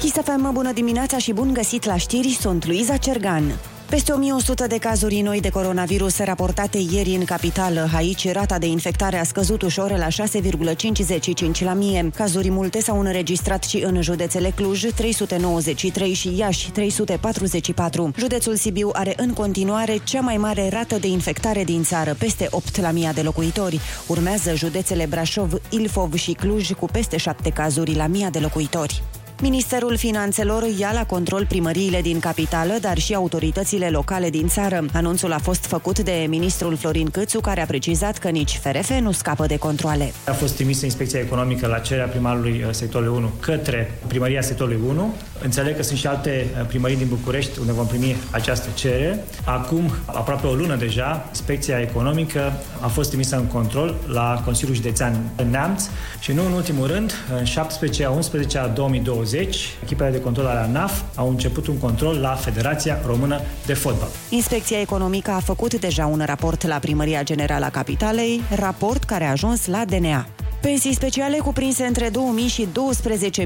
Chisafem, bună dimineața și bun găsit la știri, sunt Luiza Cergan. Peste 1100 de cazuri noi de coronavirus raportate ieri în capitală. Aici rata de infectare a scăzut ușor la 6,55 la mie. Cazuri multe s-au înregistrat și în județele Cluj, 393 și Iași, 344. Județul Sibiu are în continuare cea mai mare rată de infectare din țară, peste 8 la mii de locuitori. Urmează județele Brașov, Ilfov și Cluj cu peste 7 cazuri la mii de locuitori. Ministerul Finanțelor ia la control primăriile din capitală, dar și autoritățile locale din țară. Anunțul a fost făcut de ministrul Florin Câțu, care a precizat că nici FRF nu scapă de controle. A fost trimisă inspecția economică la cererea primarului uh, sectorului 1 către primăria sectorului 1. Înțeleg că sunt și alte uh, primării din București unde vom primi această cerere. Acum, aproape o lună deja, inspecția economică a fost trimisă în control la Consiliul Județean Neamț și nu în ultimul rând, în 17 a 11 a 2020, 2020, echipele de control ale ANAF au început un control la Federația Română de Fotbal. Inspecția economică a făcut deja un raport la Primăria Generală a Capitalei, raport care a ajuns la DNA. Pensii speciale cuprinse între 2000 și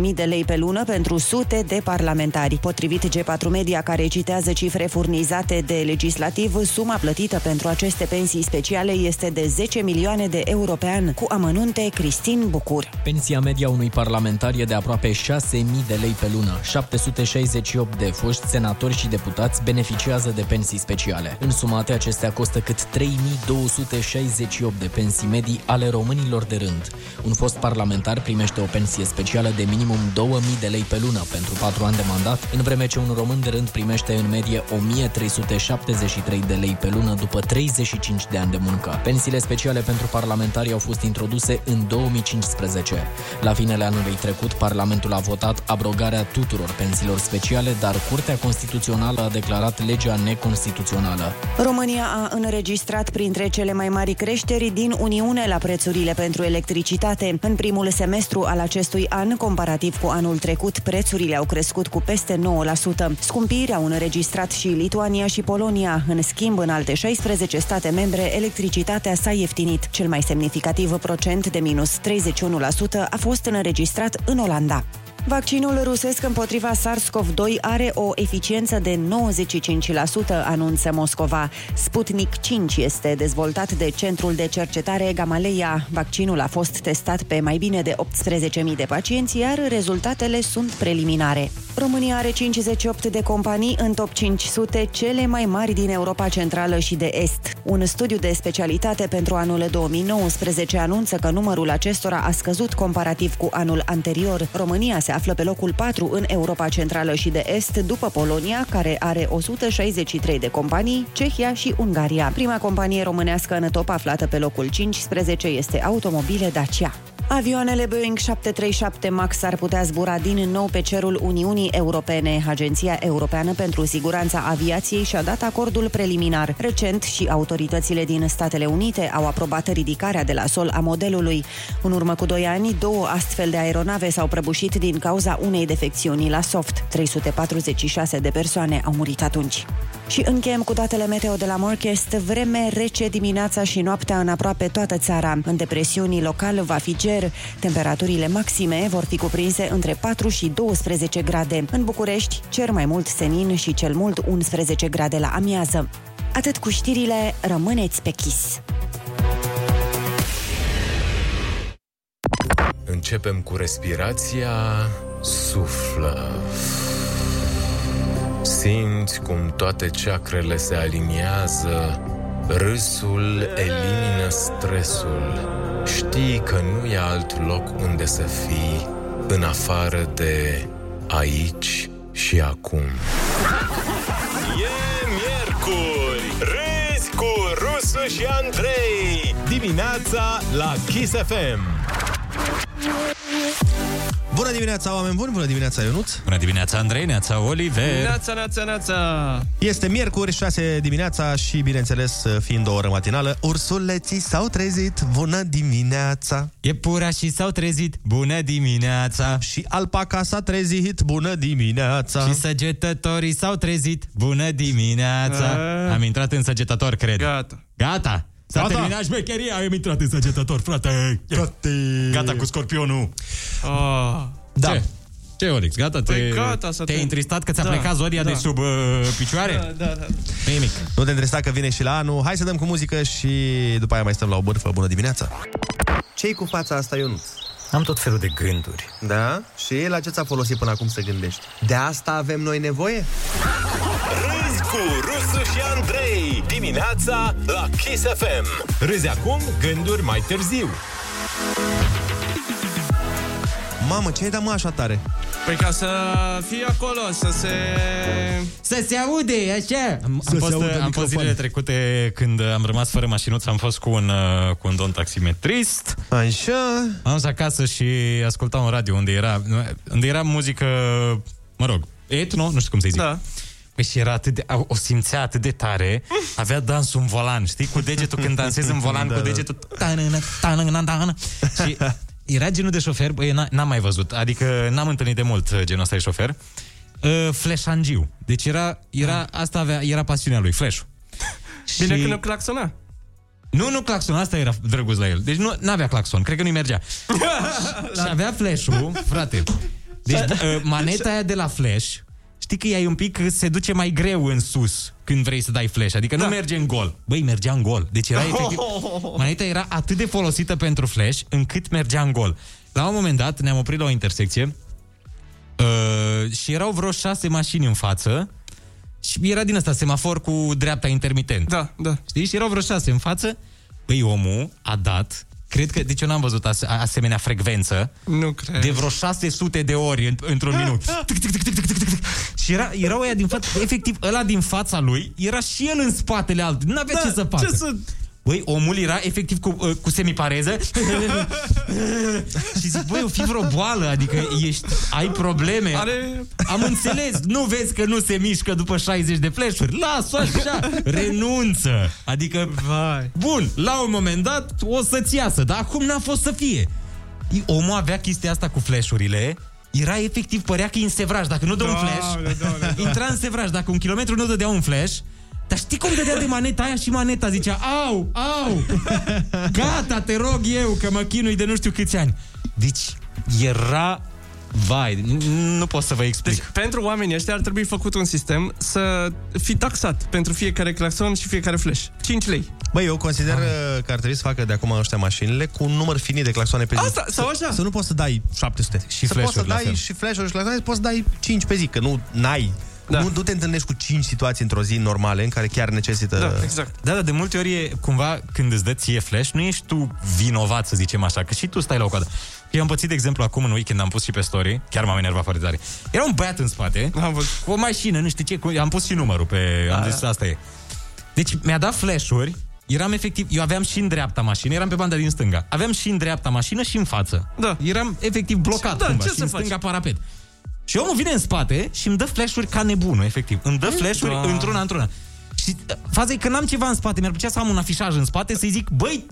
12.000 de lei pe lună pentru sute de parlamentari. Potrivit G4 Media, care citează cifre furnizate de legislativ, suma plătită pentru aceste pensii speciale este de 10 milioane de euro pe an, cu amănunte Cristin Bucur. Pensia media unui parlamentar e de aproape 6.000 de lei pe lună. 768 de foști senatori și deputați beneficiază de pensii speciale. În sumate, acestea costă cât 3268 de pensii medii ale românilor de rând. Un fost parlamentar primește o pensie specială de minimum 2000 de lei pe lună pentru 4 ani de mandat, în vreme ce un român de rând primește în medie 1373 de lei pe lună după 35 de ani de muncă. Pensiile speciale pentru parlamentari au fost introduse în 2015. La finele anului trecut, Parlamentul a votat abrogarea tuturor pensiilor speciale, dar Curtea Constituțională a declarat legea neconstituțională. România a înregistrat printre cele mai mari creșteri din Uniune la prețurile pentru electricitate electricitate. În primul semestru al acestui an, comparativ cu anul trecut, prețurile au crescut cu peste 9%. Scumpiri au înregistrat și Lituania și Polonia. În schimb, în alte 16 state membre, electricitatea s-a ieftinit. Cel mai semnificativ procent de minus 31% a fost înregistrat în Olanda. Vaccinul rusesc împotriva SARS-CoV-2 are o eficiență de 95%, anunță Moscova. Sputnik 5 este dezvoltat de Centrul de Cercetare Gamaleya. Vaccinul a fost testat pe mai bine de 18.000 de pacienți, iar rezultatele sunt preliminare. România are 58 de companii în top 500 cele mai mari din Europa Centrală și de Est. Un studiu de specialitate pentru anul 2019 anunță că numărul acestora a scăzut comparativ cu anul anterior. România se află pe locul 4 în Europa Centrală și de Est, după Polonia, care are 163 de companii, Cehia și Ungaria. Prima companie românească în top aflată pe locul 15 este Automobile Dacia. Avioanele Boeing 737 MAX ar putea zbura din nou pe cerul Uniunii Europene. Agenția Europeană pentru Siguranța Aviației și-a dat acordul preliminar. Recent și autoritățile din Statele Unite au aprobat ridicarea de la sol a modelului. În urmă cu doi ani, două astfel de aeronave s-au prăbușit din cauza unei defecțiuni la soft. 346 de persoane au murit atunci. Și încheiem cu datele meteo de la Morchest. Vreme rece dimineața și noaptea în aproape toată țara. În depresiunii local va fi ger. Temperaturile maxime vor fi cuprinse între 4 și 12 grade. În București, cer mai mult senin și cel mult 11 grade la amiază. Atât cu știrile, rămâneți pe chis. Începem cu respirația, suflă. Simți cum toate ceacrele se aliniază, râsul elimină stresul. Știi că nu e alt loc unde să fii în afară de aici și acum. E miercuri! Râzi cu Rusu și Andrei! Dimineața la Kiss FM! Bună dimineața, oameni buni! Bună dimineața, Ionuț! Bună dimineața, Andrei, neața, Oliver! Neața, neața, neața! Este miercuri, 6 dimineața și, bineînțeles, fiind o oră matinală, ursuleții s-au trezit, bună dimineața! Iepura și s-au trezit, bună dimineața! Și alpaca s-a trezit, bună dimineața! Și săgetătorii s-au trezit, bună dimineața! A... Am intrat în săgetător, cred. Gata. Gata! S-a Gata. terminat șmecheria, am intrat în săgetător, frate! Frate! Gata cu scorpionul! Oh. Da. Ce? Ce, Olix, gata? Păi te, gata, să te-ai te- întristat că ți-a Da, plecat zodia da. de sub uh, picioare? Da, da, da. Nimic. Nu te întresta că vine și la anul. Hai să dăm cu muzică și după aia mai stăm la o bârfă. Bună dimineața! ce cu fața asta, Ionuț? Am tot felul de gânduri. Da? Și la ce ți-a folosit până acum să gândești? De asta avem noi nevoie? Râzi cu Rusu și Andrei Dimineața la Kiss FM Râzi acum, gânduri mai târziu Mamă, ce ai dat mă așa tare? Păi ca să fie acolo, să se... Să se aude, așa! Am, Să am se fost, audă am fost microfonul. zilele trecute când am rămas fără mașinuță, am fost cu un, uh, cu un domn taximetrist. Așa... Am dus acasă și ascultam un radio unde era, unde era muzică, mă rog, etno, nu știu cum să zic. Da. Păi și era atât de, o simțea atât de tare, avea dansul în volan, știi? Cu degetul când dansezi în volan, Da, cu da. degetul... tanana, tanana, tanana. Și era genul de șofer, băi, n- n-am mai văzut, adică n-am întâlnit de mult uh, genul ăsta de șofer, uh, flashangiu. Deci era, era, asta avea, era pasiunea lui, flash Bine că nu claxona. nu, nu claxon, asta era drăguț la el. Deci nu avea claxon, cred că nu-i mergea. și avea flash-ul, frate. Deci uh, maneta aia de la flash, știi că ea e un pic, se duce mai greu în sus când vrei să dai flash, adică nu merge în gol. Băi, mergea în gol. Deci era efectiv... Maneta era atât de folosită pentru flash, încât mergea în gol. La un moment dat ne-am oprit la o intersecție uh, și erau vreo șase mașini în față și era din asta semafor cu dreapta intermitent. Da, da. Știi? Și erau vreo șase în față. Păi omul a dat, cred că, deci eu n-am văzut ase- asemenea frecvență, Nu cred. de vreo 600 de ori în, într-un minut. Tic, tic, tic, tic, tic, tic, tic. Și era, erau ăia din față, efectiv, ăla din fața lui, era și el în spatele altul. N-avea ce să facă. Da, Ce să... Băi, omul era efectiv cu, uh, cu semipareză. Și zic, băi, o fi vreo boală Adică ești, ai probleme. Are- Am înțeles, nu vezi că nu se mișcă După 60 de flash-uri? Las-o așa, renunță. Adică, Vai. bun, la un moment dat O să-ți iasă, dar acum n-a fost să fie. Omul avea chestia asta cu flash-urile. Era efectiv, părea că e în sevraj. Dacă nu dă un flash Doamne, doamne, Intra în sevraj, dacă un kilometru nu dădea un flash dar știi cum dădea de maneta aia și maneta zicea Au, au, gata, te rog eu că mă chinui de nu știu câți ani Deci era Vai, n- nu pot să vă explic Deci, pentru oamenii ăștia ar trebui făcut un sistem să fi taxat pentru fiecare claxon și fiecare flash. 5 lei. Băi, eu consider uh, că ar trebui să facă de acum ăștia mașinile cu un număr finit de claxoane pe zi. Asta, sau așa. Să nu poți să dai 700. Și să poți să flash-uri la dai fel. și flash-uri și claxoane, poți să dai 5 pe zi, că nu n-ai. Da. Nu, nu te întâlnești cu 5 situații într-o zi normale în care chiar necesită... Da, exact. Da, dar de multe ori e cumva când îți dă ție flash, nu ești tu vinovat, să zicem așa, că și tu stai la o coadă. Eu am pățit, de exemplu, acum în weekend, am pus și pe story, chiar m-am enervat foarte tare. Era un băiat în spate, Am văzut. cu o mașină, nu știu ce, cu, am pus și numărul pe... Am zis, asta e. Deci mi-a dat flash-uri, eram efectiv, eu aveam și în dreapta mașină, eram pe banda din stânga. Aveam și în dreapta mașină și în față. Da. Eram efectiv blocat Da, cumva, ce și să în faci? stânga parapet. Și omul vine în spate și îmi dă flash-uri ca nebunul, efectiv. Îmi dă flash-uri Da. într-una, într-una. Și uh, faza e că n-am ceva în spate, mi-ar plăcea să am un afișaj în spate să-i zic, băi,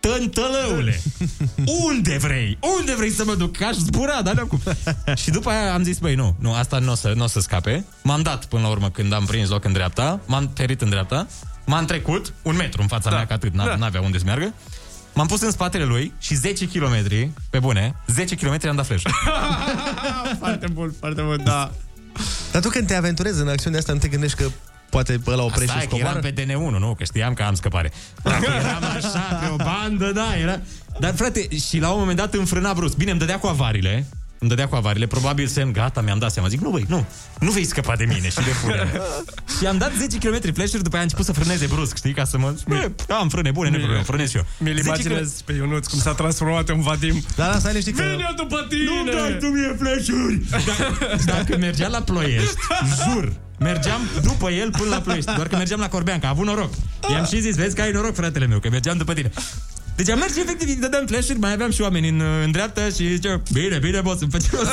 tântălăule, unde vrei? Unde vrei să mă duc? Că aș zbura, dar nu Și după aia am zis, băi, nu, nu, asta nu o să, n-o să scape. M-am dat până la urmă când am prins loc în dreapta, m-am terit în dreapta, m-am trecut un metru în fața Da. mea, că atât, n- Da. n-avea unde să meargă. M-am pus în spatele lui și 10 km, pe bune, 10 km am dat flash. Foarte bun, foarte bun, da. Dar tu când te aventurezi în acțiunea asta, nu te gândești că poate ăla oprește Asta și e că eram coboară? pe DN1, nu? Că știam că am scăpare. Dacă eram așa, pe o bandă, da, era... Dar, frate, și la un moment dat înfrâna brusc. Bine, îmi dădea cu avarile, îmi dădea cu avarile, probabil semn, gata, mi-am dat seama. Zic, nu, băi, nu, nu vei scăpa de mine și de furia mea. și am dat 10 km flash-uri, după aia a început să frâneze brusc, știi, ca să mă... Bă, am frâne bune, nu problemă, frânez și eu. Mi-l 10 imaginez pe Ionuț cum s-a transformat în Vadim. Dar asta liniștit că... Vine după tine! Nu dai tu mie flash-uri! Dacă, dacă mergea la Ploiești, jur, mergeam după el până la Ploiești, doar că mergeam la Corbean, că a avut noroc. I-am și zis, vezi că ai noroc, fratele meu, că mergeam după tine. Deci am mers și efectiv, îi dădeam flash-uri, mai aveam și oameni în, în dreapta și ziceau, bine, bine, boss, îmi face rost.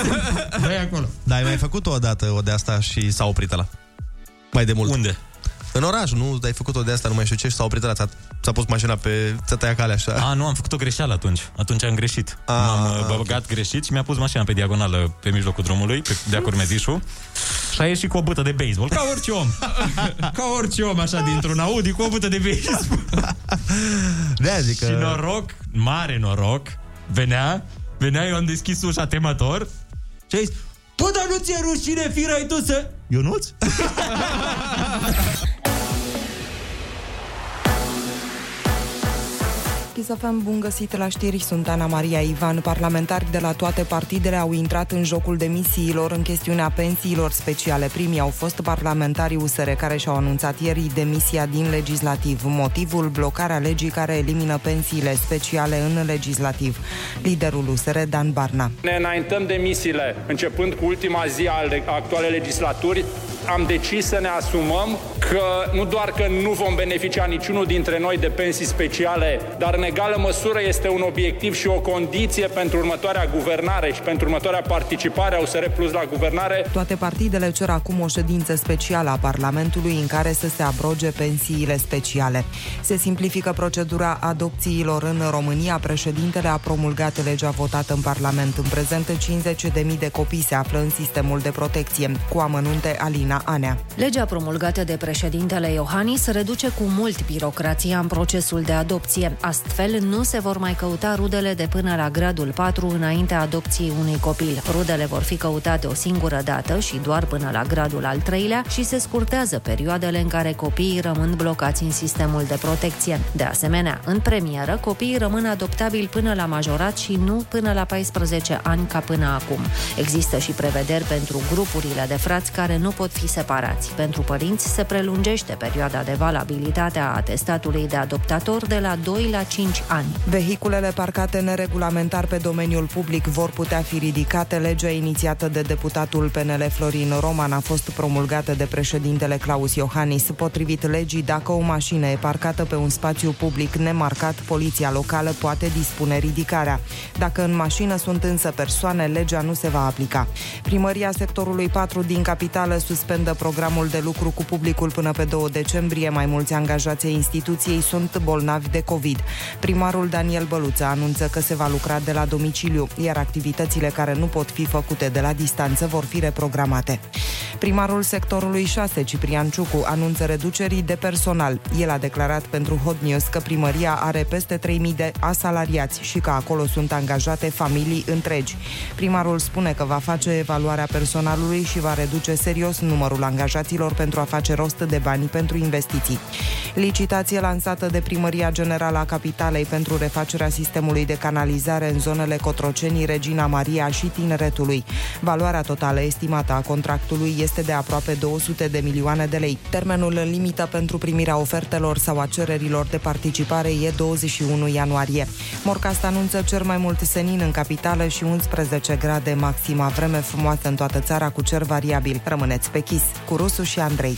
Dai acolo. Da, ai mai făcut o dată o de asta și s-a oprit ăla. Mai de mult. Unde? În oraș, nu? Ai făcut o de asta, nu mai știu ce, și s-a oprit ăla, ți-a, ți-a pus mașina pe... ți-a tăiat calea așa. A, nu, am făcut o greșeală atunci. Atunci am greșit. A, M-am uh, băgat greșit și mi-a pus mașina pe diagonală pe mijlocul drumului, pe de Curmezișul. Și a ieșit cu o bâtă de baseball, ca orice om. Ca orice om, așa, dintr-un Audi, cu o bâtă de baseball. De zic că... Și noroc, mare noroc, venea, venea, eu am deschis ușa temător și a zis, bă, Dar nu ți-e rușine, firai tu să... Ionuț? Chisafem, bun găsit la știri, sunt Ana Maria Ivan. Parlamentari de la toate partidele au intrat în jocul demisiilor în chestiunea pensiilor speciale. Primii au fost parlamentarii USR care și-au anunțat ieri demisia din legislativ. Motivul, blocarea legii care elimină pensiile speciale în legislativ. Liderul USR, Dan Barna. Ne înaintăm demisiile începând cu ultima zi al actualei legislaturi. Am decis să ne asumăm că nu doar că nu vom beneficia niciunul dintre noi de pensii speciale, dar în egală măsură este un obiectiv și o condiție pentru următoarea guvernare și pentru următoarea participare a USR Plus la guvernare. Toate partidele cer acum o ședință specială a Parlamentului în care să se abroge pensiile speciale. Se simplifică procedura adopțiilor în România. Președintele a promulgat legea votată în Parlament. În prezent, 50.000 de copii se află în sistemul de protecție. Cu amănunte, Alina Anea. Legea promulgată de președintele Iohannis reduce cu mult birocrația în procesul de adopție. Astfel, nu se vor mai căuta rudele de până la gradul 4 înaintea adopției unui copil. Rudele vor fi căutate o singură dată și doar până la gradul al treilea și se scurtează perioadele în care copiii rămân blocați în sistemul de protecție. De asemenea, în premieră, copiii rămân adoptabili până la majorat și nu până la 14 ani ca până acum. Există și prevederi pentru grupurile de frați care nu pot fi separați. Pentru părinți se prelungește perioada de valabilitate a atestatului de adoptator de la 2 la 5 ani. Vehiculele parcate neregulamentar pe domeniul public vor putea fi ridicate. Legea inițiată de deputatul PNL Florin Roman a fost promulgată de președintele Claus Iohannis. Potrivit legii, dacă o mașină e parcată pe un spațiu public nemarcat, poliția locală poate dispune ridicarea. Dacă în mașină sunt însă persoane, legea nu se va aplica. Primăria sectorului 4 din capitală suspendă programul de lucru cu publicul până pe 2 decembrie. Mai mulți angajați ai instituției sunt bolnavi de COVID. Primarul Daniel Băluță anunță că se va lucra de la domiciliu, iar activitățile care nu pot fi făcute de la distanță vor fi reprogramate. Primarul sectorului 6, Ciprian Ciucu, anunță reducerii de personal. El a declarat pentru Hot News că primăria are peste 3.000 de asalariați și că acolo sunt angajate familii întregi. Primarul spune că va face evaluarea personalului și va reduce serios numărul angajaților pentru a face rost de bani pentru investiții. Licitație lansată de Primăria Generală a Capitalei pentru refacerea sistemului de canalizare în zonele Cotrocenii, Regina Maria și Tineretului. Valoarea totală estimată a contractului este de aproape 200 de milioane de lei. Termenul limită pentru primirea ofertelor sau a cererilor de participare e 21 ianuarie. Morcast anunță cer mai mult senin în capitală și 11 grade maxima. Vreme frumoasă în toată țara cu cer variabil. Rămâneți pe chis cu Rusu și Andrei.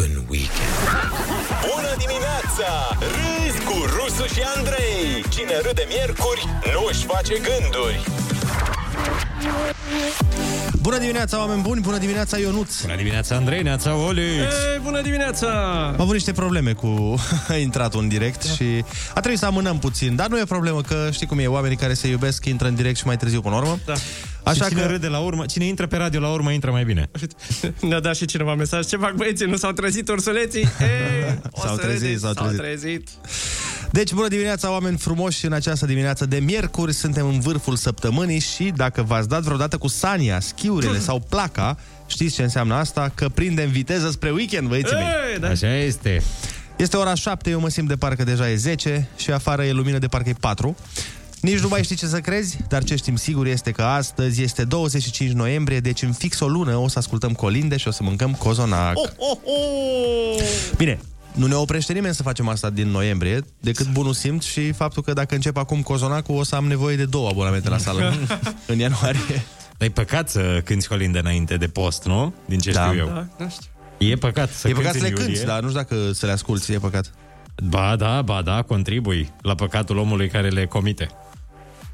în weekend. Bună dimineața! Râzi cu Rusu și Andrei! Cine râde miercuri, nu își face gânduri! Bună dimineața, oameni buni! Bună dimineața, Ionuț! Bună dimineața, Andrei, neața, Olix! Ei, bună dimineața! Am avut niște probleme cu intratul în direct Da. și a trebuit să amânăm puțin, dar nu e problemă, că știi cum e, oamenii care se iubesc intră în direct și mai târziu până la urmă. Da. Așa și cine că... râde la urmă, cine intră pe radio la urmă, intră mai bine. Ne-a dat și cineva mesaj. Ce fac băieții? Nu s-au trezit ursuleții? Ei, o S-au să trezit, râdeți. s-au trezit. trezit. Deci, bună dimineața, oameni frumoși! În această dimineață de miercuri suntem în vârful săptămânii și dacă v-ați dat vreodată cu Sania, schiurile sau placa, știți ce înseamnă asta? Că prindem viteză spre weekend, băieții mei! Ei, da. Așa este. Este ora 7, eu mă simt de parcă deja e 10 și afară e lumină de parcă e 4. Nici nu mai știi ce să crezi, dar ce știm sigur este că astăzi este 25 noiembrie, deci în fix o lună o să ascultăm colinde și o să mâncăm cozonac. Oh, oh, oh. Bine, nu ne oprește nimeni să facem asta din noiembrie, decât bunul simț și faptul că dacă încep acum cozonacul, o să am nevoie de două abonamente la sală în ianuarie. Dar e păcat să cânti colinde înainte de post, nu? Din ce Da. știu eu. Da, da, știu. E păcat să e păcat să cânti le în cânti, iulie. dar nu știu dacă să le asculti, e păcat. Ba da, ba da, contribui la păcatul omului care le comite.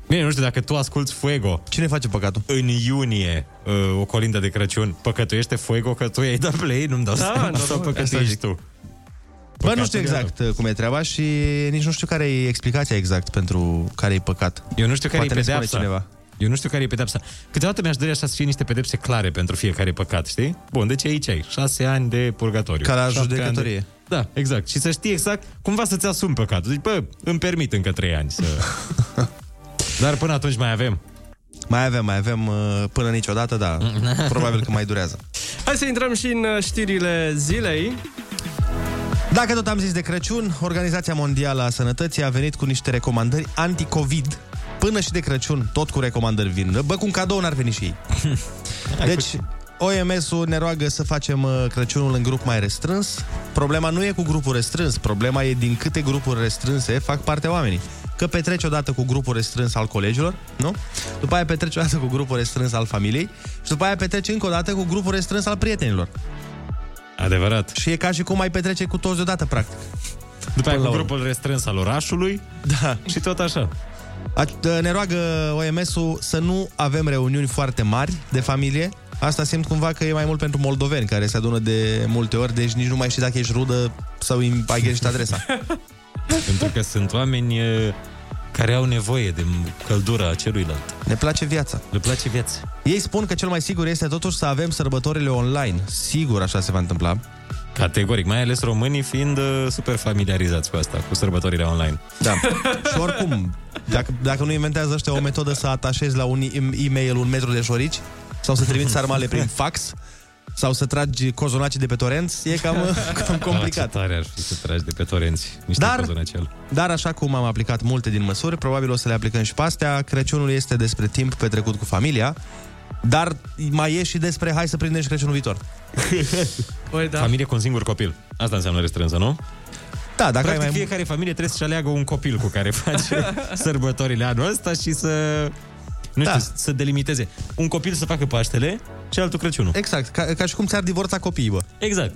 Bine, nu știu dacă tu asculti Fuego Cine face păcatul? în iunie uh, o colindă de Crăciun, păcătuiește Fuego că tu i-ai dat play, nu-mi dau Da, seama normal. sau Asta păcătuiești zic. tu. Bă, nu știu exact uh, cum e treaba și nici nu știu care e explicația exact pentru care e păcat. Eu nu știu care Poate e ne spune pedeapsa. cineva. Eu nu știu care e pedepsa. Câteodată mi-aș dori așa să fie niște pedepse clare pentru fiecare păcat, știi? Bun, deci aici ai șase ani de purgatoriu. Ca la șapte ani judecătorie. De... Da, exact. Și să știi exact cumva să-ți asumi păcatul. Zici, bă, îmi permit încă trei ani să... Dar până atunci mai avem. Mai avem, mai avem uh, până niciodată, da. Probabil că mai durează. Hai să intrăm și în uh, știrile zilei. Dacă tot am zis de Crăciun, Organizația Mondială a Sănătății a venit cu niște recomandări anti-Covid. Până și de Crăciun, tot cu recomandări vin. Bă, cu un cadou n-ar veni și ei. Deci, OMS-ul ne roagă să facem uh, Crăciunul în grup mai restrâns. Problema nu e cu grupul restrâns, problema e din câte grupuri restrânse fac parte oamenii. Că petreci odată cu grupul restrâns al colegilor, nu? După aia petreci odată cu grupul restrâns al familiei și după aia petreci încă o dată cu grupul restrâns al prietenilor. Adevărat. Și e ca și cum mai petrece cu toți deodată, practic. După aia Până cu la grupul restrâns al orașului Da. și tot așa. A- Ne roagă OMS-ul să nu avem reuniuni foarte mari de familie. Asta simt cumva că e mai mult pentru moldoveni care se adună de multe ori, deci nici nu mai știi dacă ești rudă sau îi- ai greșit adresa. Pentru că sunt oameni e, care au nevoie de căldura celuilalt. Ne place viața. Le place viața. Ei spun că cel mai sigur este totuși să avem sărbătorile online. Sigur așa se va întâmpla. Categoric, mai ales românii fiind uh, super familiarizați cu asta, cu sărbătorile online. Da. Și oricum, dacă, dacă nu inventează ăștia o metodă să atașezi la un e- e-mail un metru de șorici sau să trimiți sarmale prin fax sau să tragi cozonacii de pe torenți, e cam, cam complicat. Ah, ce tare ar fi să tragi de pe torenți niște Dar- cozonacel. Dar așa cum am aplicat multe din măsuri, probabil o să le aplicăm și pe astea. Crăciunul este despre timp petrecut cu familia, dar mai e și despre hai să prindem și Crăciunul viitor. Păi da. Familie cu un singur copil. Asta înseamnă restrânsă, nu? Da, dacă Practic, ai mai fiecare familie trebuie să-și aleagă un copil cu care face sărbătorile anul ăsta și să... Nu știu, Da. să delimiteze. Un copil să facă Paștele și altul Crăciunul. Exact, ca, ca și cum ți-ar divorța copiii, bă. Exact.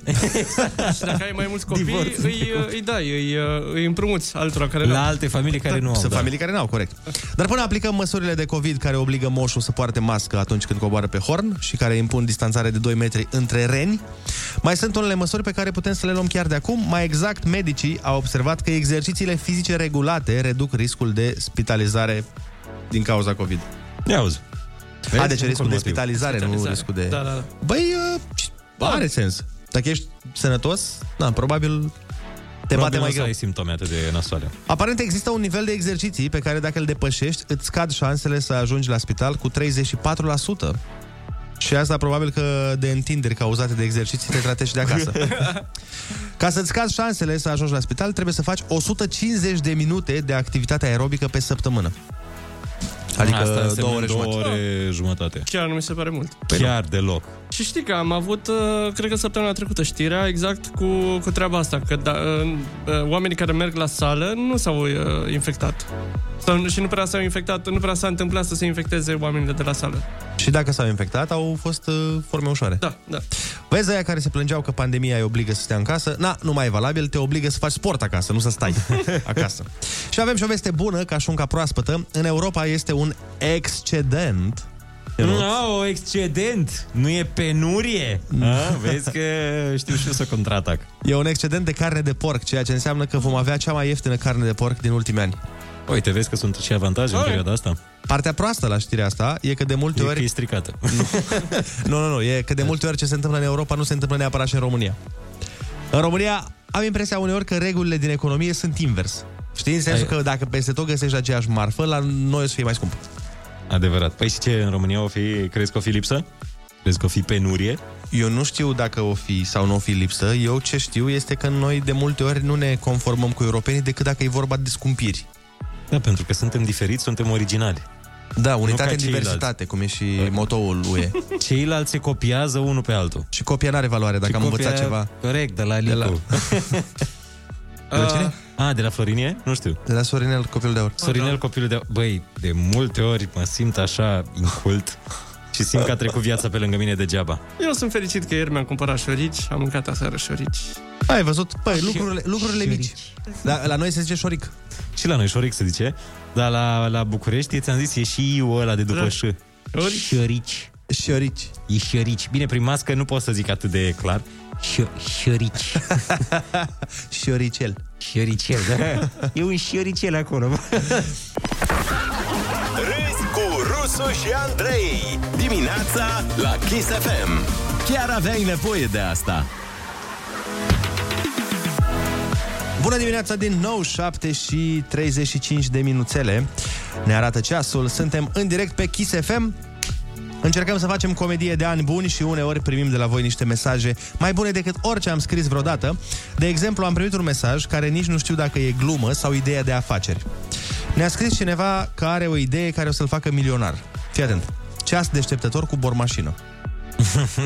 Și dacă ai mai mulți copii, Divorț. îi, îi dai, îi, îi împrumuți altora care La n-au. alte familii care nu au. Sunt da. familii care n-au, corect. Dar până aplicăm măsurile de COVID care obligă moșul să poarte mască atunci când coboară pe horn și care impun distanțare de 2 metri între reni, mai sunt unele măsuri pe care putem să le luăm chiar de acum. Mai exact, medicii au observat că exercițiile fizice regulate reduc riscul de spitalizare din cauza COVID. Ia auzi. A, deci Un riscul de motiv. spitalizare, nu Spitalizare. riscul de... Da, da, da. Băi, uh, are sens. Dacă ești sănătos, da, probabil te bate Probabil mai nu o să greu. ai simptome atât de nasoale. Aparent există un nivel de exerciții pe care dacă îl depășești, îți scad șansele să ajungi la spital cu 34%. Și asta probabil că de întinderi cauzate de exerciții te tratezi și de acasă. Ca să-ți scazi șansele să ajungi la spital, trebuie să faci 150 de minute de activitate aerobică pe săptămână. Adică Asta înseamnă două ore două jumătate. ore jumătate. Chiar nu mi se pare mult. Chiar deloc. Și știi că am avut, uh, cred că săptămâna trecută, știrea exact cu, cu treaba asta, că da, uh, uh, oamenii care merg la sală nu s-au uh, infectat. Sau, și nu prea s-au infectat, nu prea s-a întâmplat să se infecteze oamenii de la sală. Și dacă s-au infectat, au fost uh, forme ușoare. Da, da. Vezi aia care se plângeau că pandemia îi obligă să stea în casă? Na, nu mai e valabil, te obligă să faci sport acasă, nu să stai acasă. Și avem și o veste bună, ca șunca proaspătă. În Europa este un excedent Nu, o excedent, nu e penurie. A, vezi că știu și eu să contraatac. E un excedent de carne de porc, ceea ce înseamnă că vom avea cea mai ieftină carne de porc din ultimii ani. Uite, vezi că sunt și avantaje în perioada asta. Partea proastă la știrea asta e că de multe E ori... că e stricată. Nu, nu, nu, e că de multe ori ce se întâmplă în Europa nu se întâmplă neapărat și în România. În România am impresia uneori că regulile din economie sunt invers. Știi? În sensul Ai- că dacă peste tot găsești aceeași marfă, la noi o să fie mai scump. Adevărat. Păi și ce, în România o fi, crezi că o fi lipsă? Crezi că o fi penurie? Eu nu știu dacă o fi sau nu o fi lipsă. Eu ce știu este că noi de multe ori nu ne conformăm cu europenii decât dacă e vorba de scumpiri. Da, pentru că suntem diferiți, suntem originali. Da, Nu unitate ca în ceilalți. diversitate, cum e și motoul UE. Ceilalți se copiază unul pe altul. Și copia n-are valoare dacă Și am învățat copia- ceva. Corect, de la De la- Licu. De la cine? A, de la Florinie? Nu știu. De la Sorinel, copilul de aur. Sorinel, copilul de... Băi, de multe ori mă simt așa incult și simt că a trecut viața pe lângă mine degeaba. Eu sunt fericit că ieri mi-am cumpărat șorici, am mâncat aseară șorici. Ai văzut? Păi, lucrurile, lucrurile mici. La, la noi se zice șoric. Și la noi șoric se zice, dar la, la București, ți-am zis, e și ul ăla de după Da. ș. Șorici? Șorici. Șorici. E șorici. Bine, prin mască nu pot să zic atât de clar. Șo- șorici. Șoricel. Șoricel, da. E un șoricel acolo. Râzi cu Rusu și Andrei. Dimineața la Kiss FM. Chiar aveai nevoie de asta. Bună dimineața din nou, 7 și 35 de minuțele. Ne arată ceasul, suntem în direct pe Kiss FM. Încercăm să facem comedie de ani buni și uneori primim de la voi niște mesaje mai bune decât orice am scris vreodată. De exemplu, am primit un mesaj care nici nu știu dacă e glumă sau ideea de afaceri. Ne-a scris cineva că are o idee care o să-l facă milionar. Fii atent. Ceas deșteptător cu bormașină.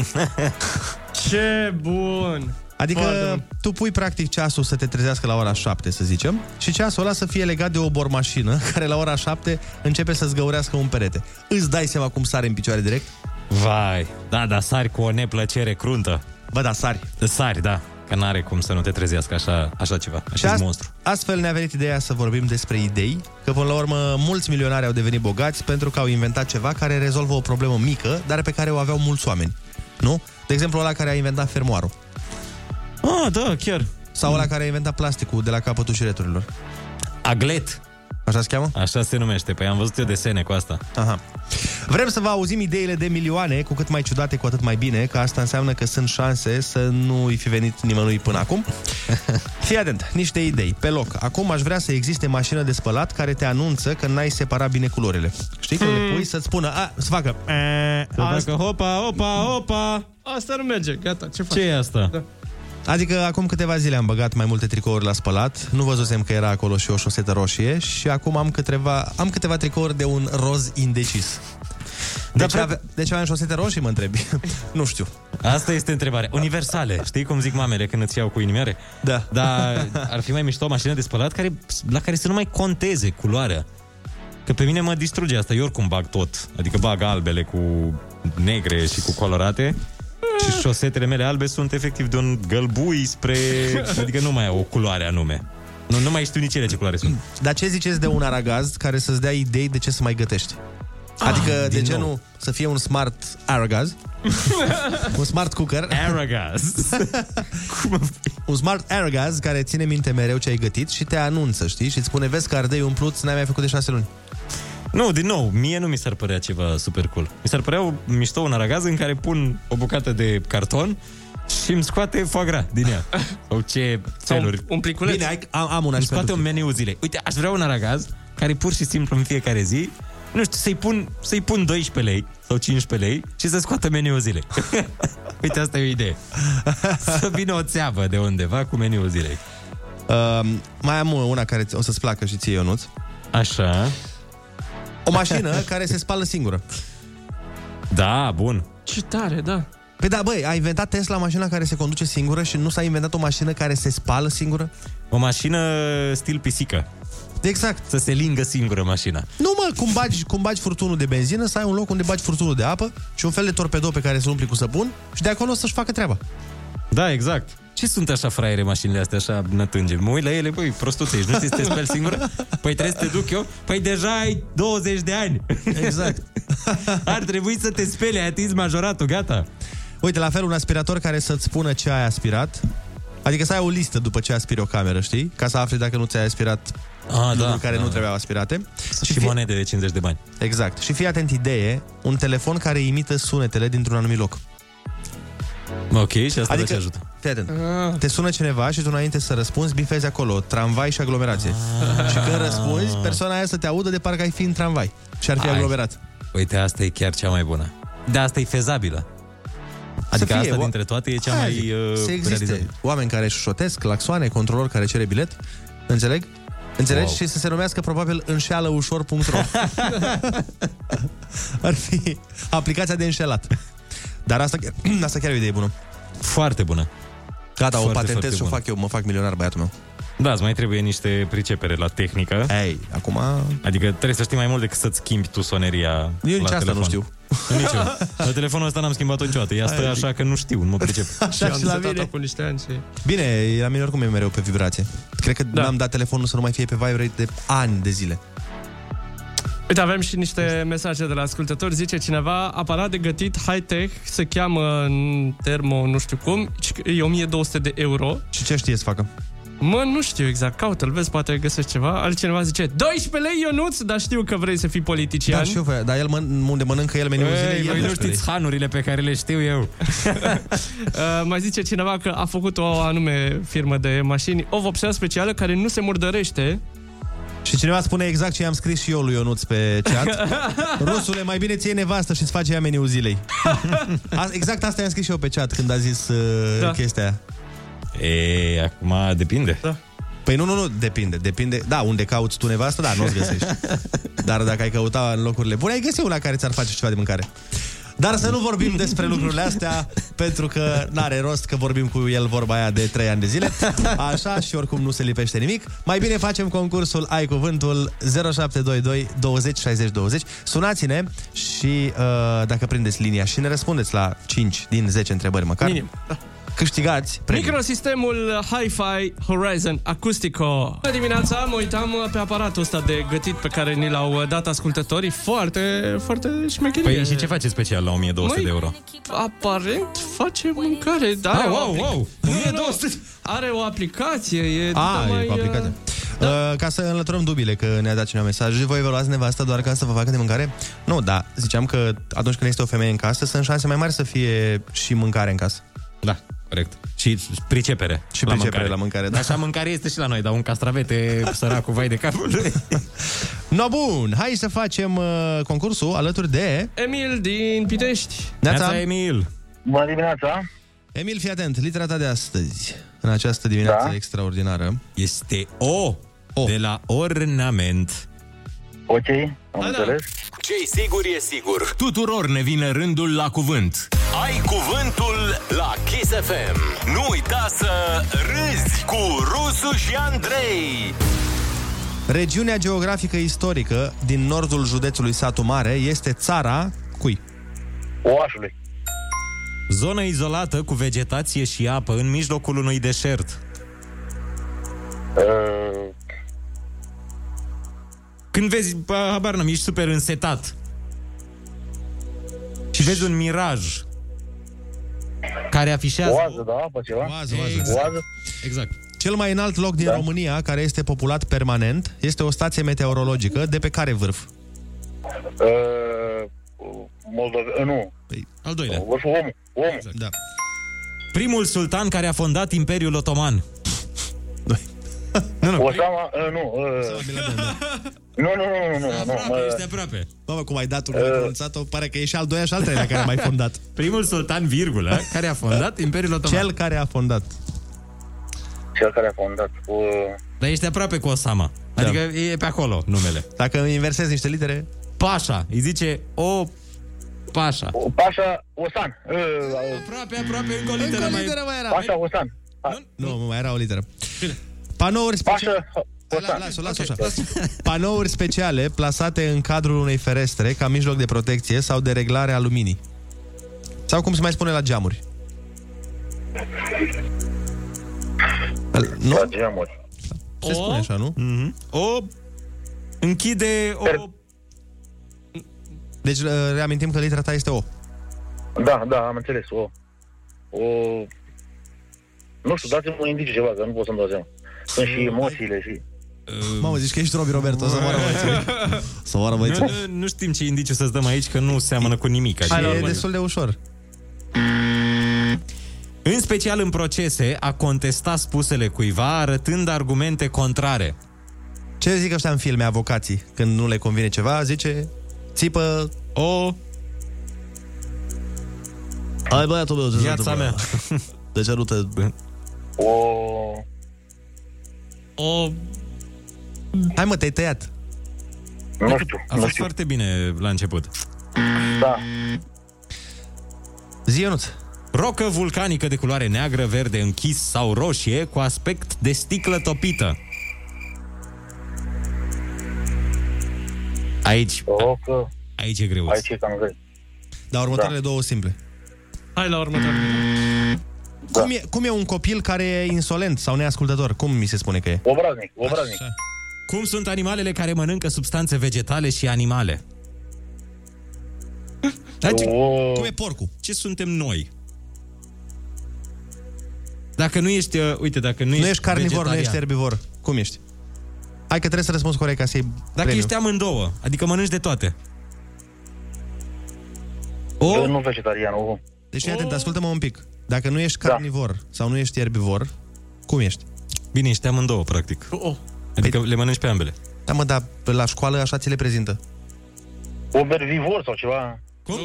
Ce bun! Adică Foarte bun. tu pui practic ceasul să te trezească la ora 7, să zicem, și ceasul ăla să fie legat de o bormașină care la ora 7 începe să-ți găurească un perete. Îți dai seama cum sare în picioare direct? Vai, da, da, sari cu o neplăcere cruntă. Bă, da, sari. Sari, da. Că n-are cum să nu te trezească așa, așa ceva. Și Așa ast- monstru. astfel ne-a venit ideea să vorbim despre idei, că până la urmă mulți milionari au devenit bogați pentru că au inventat ceva care rezolvă o problemă mică, dar pe care o aveau mulți oameni. Nu? De exemplu, ăla care a inventat fermoarul. Ah, da, chiar. Sau ăla care a inventat plasticul de la capătul șireturilor. Aglet. Așa se cheamă? Așa se numește. Păi am văzut eu desene cu asta. Aha. Vrem să vă auzim ideile de milioane, cu cât mai ciudate, cu atât mai bine, că asta înseamnă că sunt șanse să nu îi fi venit nimănui până acum. Fii atent, niște idei, pe loc. Acum aș vrea să existe mașină de spălat care te anunță că n-ai separat bine culorile. Știi? Când le pui să-ți spună, a, să facă... Să facă hopa, hopa, hopa. Asta nu merge, gata, ce faci? Ce e asta? Da. Adică acum câteva zile am băgat mai multe tricouri la spălat, nu văzusem că era acolo și o șosetă roșie și acum am câteva, am câteva tricouri de un roz indecis. De, ce, ave- de ce aveam șosete roșii, mă întrebi? nu știu. Asta este întrebarea. Universale. Știi cum zic mamele când îți iau cu inimioare? Da. Dar ar fi mai mișto o mașină de spălat care, la care să nu mai conteze culoarea. Că pe mine mă distruge asta. Eu oricum bag tot. Adică bag albele cu negre și cu colorate. Și șosetele mele albe sunt efectiv de un gălbui spre... Adică nu mai au o culoare anume. Nu, nu mai știu nici ele ce culoare sunt. Dar ce ziceți de un aragaz care să-ți dea idei de ce să mai gătești? Adică, Ah, de din ce nou. nu să fie un smart aragaz? un smart cooker. Aragaz. un smart aragaz care ține minte mereu ce ai gătit și te anunță, știi? Și îți spune, vezi că ardei umplut, n-ai mai făcut de șase luni. Nu, din nou, mie nu mi s-ar părea ceva super cool. Mi s-ar părea o, mișto un aragaz în care pun o bucată de carton și îmi scoate foie gras din ea. Sau ce feluri. un pliculeț. Bine, ai, am, am una Îmi și scoate pentru un meniu zilei. Uite, aș vrea un aragaz care pur și simplu în fiecare zi nu știu, să-i pun, să-i pun 12 lei sau 15 lei și să scoată meniul zilei. Uite, asta e o idee. Să vină o țeavă de undeva cu meniul zilei. Uh, mai am una care o să-ți placă și ție, Ionuț. Așa. O mașină care se spală singură. Da, bun. Ce tare, da. Păi da, băi, a inventat Tesla mașina care se conduce singură și nu s-a inventat o mașină care se spală singură? O mașină stil pisică. Exact. Să se lingă singură mașina. Nu mă, cum bagi, cum bagi furtunul de benzină, să ai un loc unde bagi furtunul de apă și un fel de torpedo pe care să umpli cu săpun și de acolo să-și facă treaba. Da, exact. Ce sunt așa fraiere mașinile astea, așa nătânge? Mă uit la ele, băi, prostuțe, ești, nu ți să te speli singură? Păi trebuie să te duc eu? Păi deja ai 20 de ani. Exact. Ar trebui să te speli, ai atins majoratul, gata. Uite, la fel un aspirator care să-ți spună ce ai aspirat. Adică să ai o listă după ce aspiri o cameră, știi? Ca să afli dacă nu ți-ai aspirat Ah, lucruri care da, nu da. trebuiau aspirate. Și, și monede de 50 de bani. Exact. Și fii atent, idee, un telefon care imită sunetele dintr-un anumit loc. Ok, și asta adică... Adică- ce ajută? Fii atent. Te sună cineva și tu înainte să răspunzi, bifezi acolo, tramvai și aglomerație. Ah. Și când răspunzi, persoana aia să te audă de parcă ai fi în tramvai și ar fi Ai. aglomerat. Uite, asta e chiar cea mai bună. De asta e fezabilă. Adică fie, asta o- dintre toate e cea Aia mai zic, uh, Să existe realizabilă. oameni care șușotesc, claxoane, controlor care cere bilet. Înțeleg? Înțelegi? Wow. Și să se numească probabil înșealăușor.ro Ar fi aplicația de înșelat. Dar asta, chiar- asta chiar e o idee bună. Foarte bună. Gata, o Foarte, patentez foarte și o bună. fac eu, mă fac milionar băiatul meu. Da, îți mai trebuie niște pricepere la tehnică. Ei, acum... Adică trebuie să știi mai mult decât să-ți schimbi tu soneria Eu la nici asta telefon. nu știu. Nici eu. La telefonul ăsta n-am schimbat-o niciodată. Ea stă Aia așa că nu știu, nu mă pricep. Așa am și la setat-o mine. cu niște ani și... Bine, la mine oricum e mereu pe vibrație. Cred că da. n-am dat telefonul să nu mai fie pe vibrate de ani de zile. Uite, avem și niște mesaje de la ascultători. Zice cineva, aparat de gătit high-tech, se cheamă în termo nu știu cum, e 1200 de euro. Și ce știe să facă? Mă, nu știu exact, caută-l, vezi, poate găsești ceva. Altcineva zice, 12 lei, Ionuț, dar știu că vrei să fii politician. Da, și eu, vă- dar el mân- unde mănâncă el meniul zilei, Ei, el voi nu 12 lei. știți hanurile pe care le știu eu. Uh, mai zice cineva că a făcut o anume firmă de mașini, o vopsea specială care nu se murdărește. Și cineva spune exact ce i-am scris și eu lui Ionuț pe chat. Rusule, mai bine ți iei nevastă și îți face ea meniul zilei. A, exact asta i-am scris și eu pe chat când a zis uh, Da. da. chestia aia. E, acum depinde. Da. Păi nu, nu, nu, depinde. Depinde. Da, unde cauți tu nevastă, da, nu-ți găsești. Dar dacă ai căuta în locurile bune, ai găsi una care ți-ar face ceva de mâncare. Dar să nu vorbim despre lucrurile astea, pentru că n-are rost că vorbim cu el vorba aia de 3 ani de zile. Așa și oricum nu se lipește nimic. Mai bine facem concursul Ai Cuvântul 0722 20 60 20. Sunați-ne și uh, dacă prindeți linia și ne răspundeți la 5 din 10 întrebări măcar, Minim. Câștigați premii. Microsistemul Hi-Fi Horizon Acoustico. Bună dimineața, mă uitam pe aparatul ăsta de gătit pe care ni l-au dat ascultătorii. Foarte, foarte șmecherie. Păi și ce face special la 1200 Măi, de euro? Aparent face mâncare, dar Ah, are o wow, apli- wow, Nu, nu, 1200. Are o aplicație, e A, mai... e cu aplicație. Da. Uh, ca să înlăturăm dubile că ne-a dat cineva mesaj Voi evaluați nevasta doar ca să vă facă de mâncare? Nu, da, ziceam că atunci când este o femeie în casă Sunt șanse mai mari să fie și mâncare în casă Da, corect. Și pricepere. Și pricepere la mâncare, da. Așa mâncare este și la noi, dar un castravete săracul vai de capul lui. No, bun, hai să facem uh, concursul alături de... Emil din Pitești. Neața. Emil. Bună dimineața! Emil, fii atent, litera ta de astăzi, în această dimineață Da. extraordinară. Este O, o. de la ornament. Ok, am da. înțeles. Ce-i sigur e sigur. Tuturor ne vine rândul la cuvânt. Ai cuvântul la Kiss FM. Nu uita să râzi cu Rusu și Andrei. Regiunea geografică istorică din nordul județului Satu Mare este țara cui? Oașului. Zonă izolată cu vegetație și apă în mijlocul unui deșert. Uh, Când vezi, bă, habar n-am, ești super însetat. Și vezi un miraj care afișează... oază, da, apă ceva. Oază, oază. Oază. Exact. Cel mai înalt loc din da. România, care este populat permanent, este o stație meteorologică de pe care vârf? Uh, Moldova, uh, nu. Păi, al doilea. Vârful omul. Omul. Exact. Da. Primul sultan care a fondat Imperiul Otoman. Nu, nu. Osama, uh, nu. Uh, nu, nu, nu, nu, nu, nu, Aproape, ești mă, aproape. Mamă, cum ai dat-o, cum ai pronunțat-o, pare că e și al doilea și al treilea care a mai fondat. Primul sultan, virgulă, care a fondat Imperiul Otoman. Cel care a fondat. cel care a fondat. Uh, Dar ești aproape cu Osama. Adică e pe acolo numele. Dacă inversezi niște litere... Pașa. Îi zice o Pașa. Pașa Osan. Uh, aproape, aproape, încă o literă mai... mai era. Pașa Osan. Nu, nu, mai era o literă. Panouri speciale... Osan. Lasă, lasă așa. Panouri speciale plasate în cadrul unei ferestre ca mijloc de protecție sau de reglare a luminii. Sau cum se mai spune la geamuri. Nu? La geamuri. Se spune așa, nu? Mm-hmm. O închide o... Deci uh, reamintim că litera ta este O. Da, da, am înțeles. O, o... Nu știu, dați-mi un indici ceva, că nu pot să-mi dau seama. Sunt și emoțiile și... Mamă, zici că ești Robi Roberto, să moară băieții. Să moară Nu, băieții. nu, nu știm ce indiciu să-ți dăm aici, că nu seamănă cu nimic. Și Adică e destul de ușor. În special în procese, a contesta spusele cuiva arătând argumente contrare. Ce zic ăștia în filme, avocații? Când nu le convine ceva, zice... Țipă... O... Hai băiatul meu, ce se Viața întâmplă? mea. De ce nu te... O... O... Hai mă, te-ai tăiat. Nu știu, A nu fost știu. foarte bine la început. Da. Zi, Ionuț. Rocă vulcanică de culoare neagră, verde închis sau roșie cu aspect de sticlă topită. Aici, Rocă. aici e greuț. Aici e cam greu. Dar următoarele două simple. Hai la următoare. Da. Cum, e, cum e un copil care e insolent sau neascultător? Cum mi se spune că e? Obraznic, obraznic. Așa. Cum sunt animalele care mănâncă substanțe vegetale și animale? Dar ce, Cum e porcul? ce suntem noi? Dacă nu ești, uh, uite, dacă nu, Nu ești ești carnivor, nu vegetarian. ești erbivor. Cum ești? Hai că trebuie să răspunzi corect ca să iei Dacă premiu. ești amândouă, adică mănânci de toate. O? Eu nu vegetarian, o. Deci fii atent, ascultă-mă un pic. Dacă nu ești carnivor sau nu ești erbivor, cum ești? Bine, ești amândouă, practic. Oh. Adică le mănânci pe ambele. Da, mă, dar la școală așa ți le prezintă. Obervivor sau ceva. Cum?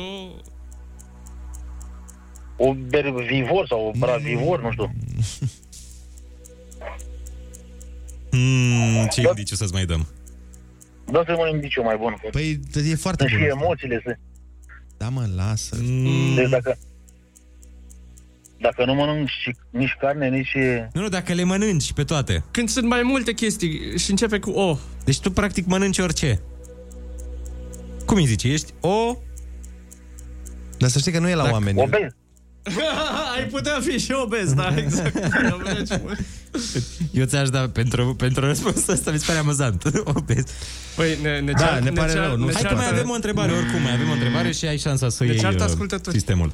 Obervivor sau bravivor, nu știu. Mm, ce indiciu să-ți mai dăm? Da să mă indiciu mai bun. Păi e foarte Sunt bun. și asta. emoțiile să... Da, mă, lasă. Mm, Deci dacă... Dacă nu mănânc și, nici carne, nici... nu, nu, dacă le mănânci pe toate. Când sunt mai multe chestii și începe cu O. Deci tu practic mănânci orice. Cum îi zici? Ești o... Dar să știi că nu e la Dacă- oameni. Obez. Ai putea fi și obez, da, exact. Eu ți-aș da pentru, pentru răspunsul ăsta, mi se pare amuzant. Obez. Păi ne, ne, Da, cear, ne pare cear, rău, nu ne se Hai că mai ceartă- avem o întrebare, oricum, mai avem o întrebare și ai șansa să Deci iei ceartă uh, ascultători. sistemul.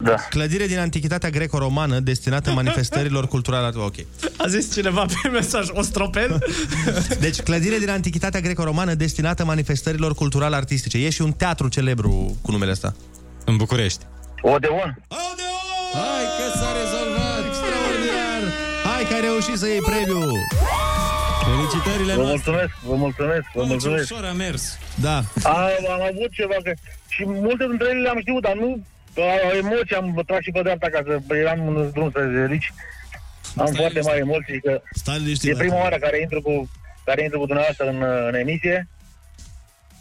Da. Clădire din antichitatea greco-romană destinată manifestărilor culturale. Ok. A zis cineva pe mesaj Ostropel? Deci, clădire din antichitatea greco-romană destinată manifestărilor culturale artistice. E și un teatru celebru cu numele ăsta. În București. Odeon. Hai că s-a rezolvat! Extraordinar! Hai că ai reușit să iei premiu! Felicitările Vă noastre! mulțumesc, vă mulțumesc, vă Mamă, ce mulțumesc. ușor a mers! Da. Am, am avut ceva, că, și multe dintre ele le-am știut, dar nu a, emoții am tras și pe dreapta ca să eram în drum să ridici. Am Stai foarte liniștit. mari emoții, că Stai liniștit. e prima oară care intru cu, care intru cu dumneavoastră în, în emisie.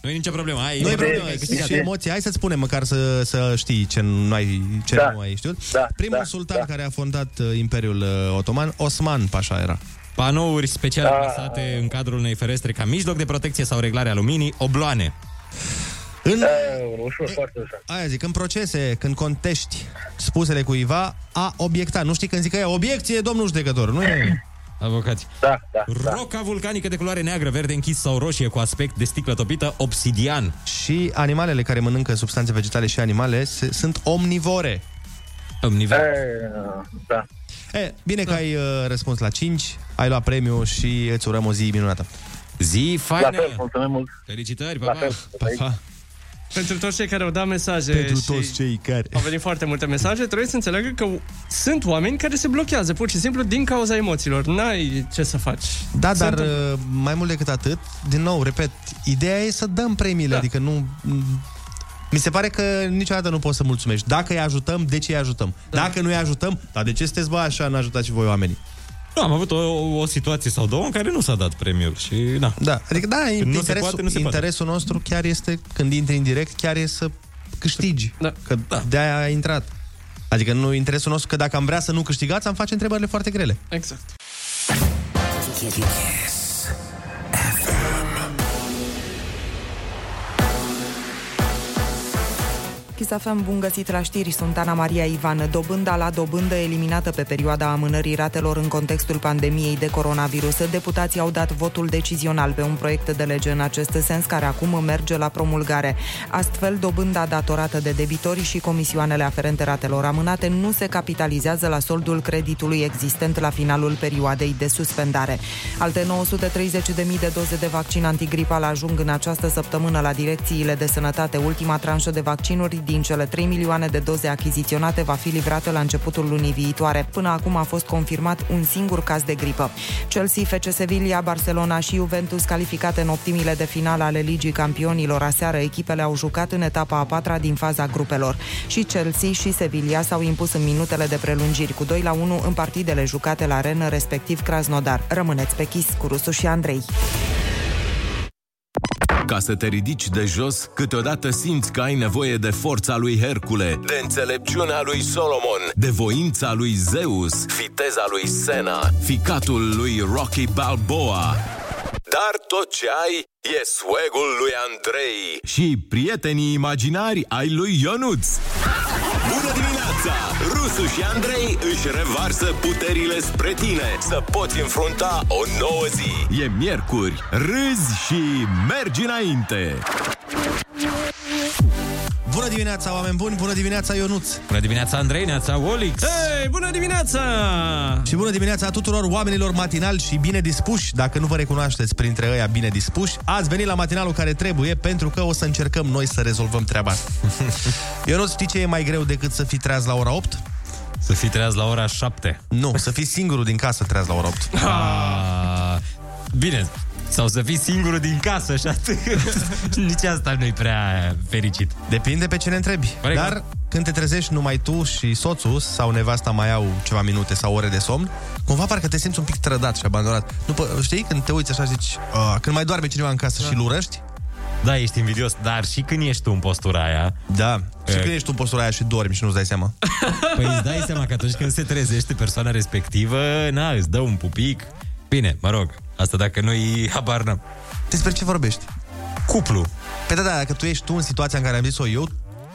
Nu e nicio problemă, hai. Nu e De- problemă, ai de- câștigat și de- emoții. Hai să-ți spunem măcar să, să știi ce nu ai, ce Da. nu ai știut. Da, Primul da, sultan da. care a fondat uh, Imperiul uh, Otoman, Osman Pașa era. Panouri special Da. plasate în cadrul unei ferestre ca mijloc de protecție sau reglare a luminii, obloane. În, Da, ușor, foarte ușor. aia zic, în procese, când contești spusele cuiva, a obiectat. Nu știi când zic că e obiecție, domnul judecător, nu e? Avocați. Da, da, da. Roca vulcanică de culoare neagră, verde închis sau roșie cu aspect de sticlă topită, obsidian. Și animalele care mănâncă substanțe vegetale și animale se, sunt omnivore. Omniver. E, da. E, bine că ai uh, răspuns la 5, ai luat premiu și îți urăm o zi minunată. Zi La faină! fel, mulțumim mult. Felicitări, pa, La pa! fel. Pa, pa. Pentru toți cei care au dat mesaje Pentru și toți cei care... au venit foarte multe mesaje, trebuie să înțeleagă că sunt oameni care se blochează pur și simplu din cauza emoțiilor. N-ai ce să faci. Da, Se dar întâmplă. uh, mai mult decât atât, din nou, repet, ideea e să dăm premiile, Da. adică nu... Mi se pare că niciodată nu poți să mulțumești. Dacă îi ajutăm, de ce îi ajutăm? Da. Dacă nu îi ajutăm, dar de ce sunteți bă așa, n-ajutați și voi oamenii? Nu, am avut o, o, o situație sau două în care nu s-a dat premiul și na. Da, adică da, Când nu se interesul, poate, nu se poate. interesul nostru chiar este, când intri în direct, chiar e să câștigi. Da. Că Da. de-aia ai intrat. Adică nu interesul nostru, că dacă am vrea să nu câștigați, am face întrebările foarte grele. Exact. Chisafem, bun găsit la știri, sunt Ana Maria Ivan. Dobânda la dobândă eliminată pe perioada amânării ratelor în contextul pandemiei de coronavirus. Deputații au dat votul decizional pe un proiect de lege în acest sens, care acum merge la promulgare. Astfel, dobânda datorată de debitori și comisioanele aferente ratelor amânate nu se capitalizează la soldul creditului existent la finalul perioadei de suspendare. Alte 930.000 de doze de vaccin antigripal ajung în această săptămână la direcțiile de sănătate. Ultima tranșă de vaccinuri din cele 3 milioane de doze achiziționate va fi livrată la începutul lunii viitoare. Până acum a fost confirmat un singur caz de gripă. Chelsea, FC Sevilla, Barcelona și Juventus calificate în optimile de finală ale Ligii Campionilor. Aseară echipele au jucat în etapa a patra din faza grupelor. Și Chelsea și Sevilla s-au impus în minutele de prelungiri cu 2 la 1 în partidele jucate la Rennes, respectiv Krasnodar. Rămâneți pe chis cu Rusu și Andrei. Ca să te ridici de jos, câteodată simți că ai nevoie de forța lui Hercule, de înțelepciunea lui Solomon, de voința lui Zeus, viteza lui Sena, ficatul lui Rocky Balboa. Dar tot ce ai e swag-ul lui Andrei și prietenii imaginari ai lui Ionuț. Bună dimineața! dimineața, Rusu și Andrei își revarsă puterile spre tine să poți înfrunta o nouă zi. E miercuri, râzi și mergi înainte. Bună dimineața, oameni buni! Bună dimineața, Ionuț! Bună dimineața, Andrei, neața, Olix! Hei, bună dimineața! Și bună dimineața tuturor oamenilor matinali și bine dispuși, dacă nu vă recunoașteți printre ăia bine dispuși, ați venit la matinalul care trebuie pentru că o să încercăm noi să rezolvăm treaba asta. Ionuț, știi ce e mai greu decât să fii treaz la ora 8? Să fii treaz la ora 7. Nu, să fii singurul din casă treaz la ora 8. Ah, bine, sau să fii singurul din casă și atât. Nici asta nu-i prea fericit. Depinde pe cine întrebi. Corect. Dar când te trezești numai tu și soțul sau nevasta mai au ceva minute sau ore de somn, cumva parcă te simți un pic trădat și abandonat. Nu, pă- știi, când te uiți așa zici, "Ah", când mai doarme cineva în casă și lurăști, Da, ești invidios, dar și când ești tu în postura aia... da, și E. când ești tu în postura aia și dormi și nu-ți dai seama. Păi îți dai seama că atunci când se trezește persoana respectivă, na, îți dă un pupic. Bine, mă rog, asta dacă nu-i habar n-am. Despre ce vorbești? Cuplu. Pe da, da, dacă tu ești tu în situația în care am zis-o eu,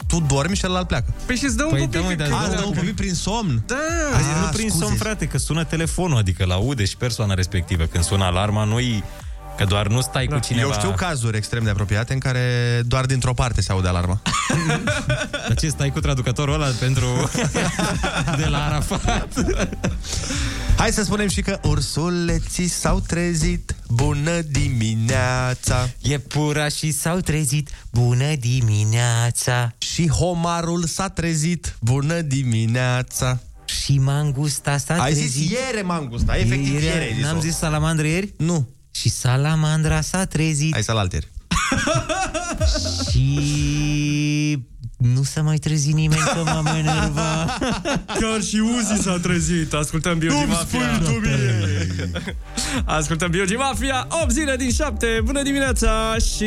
tu dormi și celălalt pleacă. Păi și îți dă un Păi pupic. da, măi, dar că- A, îți dă un pupic prin somn? Da. Păi Ah, nu prin scuze. somn, frate, că sună telefonul, adică la aude și persoana respectivă. Când sună alarma, nu-i... Că doar nu stai cu cineva... Eu știu cazuri extrem de apropiate în care doar dintr-o parte se aude alarma. Dar ce, stai cu traducătorul ăla pentru... de la Arafat? Hai să spunem și că ursuleții s-au trezit. Bună dimineața! Iepura și s-au trezit. Bună dimineața! Și homarul s-a trezit. Bună dimineața! Și mangusta s-a Ai trezit. zis ieri mangusta, efectiv Ieri- ieri ai zis-o. N-am zis salamandră ieri? Nu, Și salamandra s-a trezit. Ai să alteri. Și nu s-a mai trezit nimeni că m-am enervat Chiar și Uzi s-a trezit. Ascultăm Biogi Mafia. Ascultăm Biogi Mafia. 8 zile din 7. Bună dimineața! Și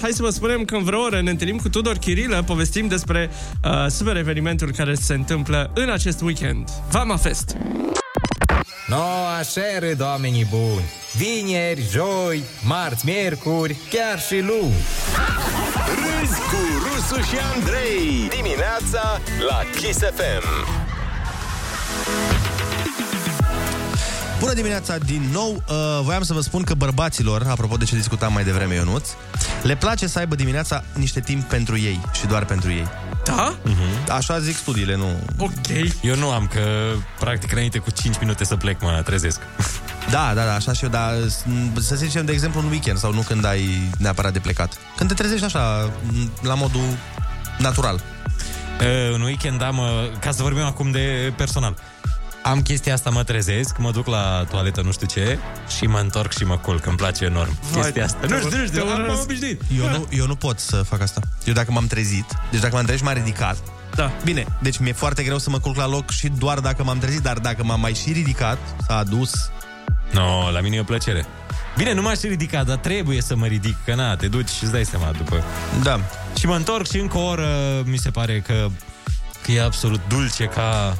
hai să vă spunem că în vreo oră ne întâlnim cu Tudor Chirilă. Povestim despre uh, super evenimentul care se întâmplă în acest weekend. Vama Fest. No, așa râd oamenii buni. Vineri, joi, marți, miercuri, chiar și luni. Râzi cu Rusu și Andrei. Dimineața la Kiss FM. Bună dimineața din nou uh, Voiam să vă spun că bărbaților Apropo de ce discutam mai devreme Ionuț Le place să aibă dimineața niște timp pentru ei Și doar pentru ei Da? Așa zic studiile, nu... Ok. Eu nu am, că practic înainte cu 5 minute să plec mă trezesc Da, da, da, așa și eu, dar s- să zicem, de exemplu, în weekend sau nu când ai neapărat de plecat. Când te trezești așa, m, la modul natural. Uh, în weekend am, uh, ca să vorbim acum de personal, am chestia asta, mă trezesc, mă duc la toaletă, nu știu ce, și mă întorc și mă culc. Îmi place enorm chestia asta. te Nu știu, nu te știu, am, urăsc. am obișnuit. Eu nu, eu nu pot să fac asta. Eu dacă m-am trezit, deci dacă m-am trezit și m-am ridicat, Da. bine, deci mi-e foarte greu să mă culc la loc și doar dacă m-am trezit, dar dacă m-am mai și ridicat, s-a adus, No, la mine e o plăcere. Bine, nu m-aș ridica, dar trebuie să mă ridic, că na, te duci și îți dai seama după. da. Și mă întorc și încă o oră, mi se pare că, că e absolut dulce ca...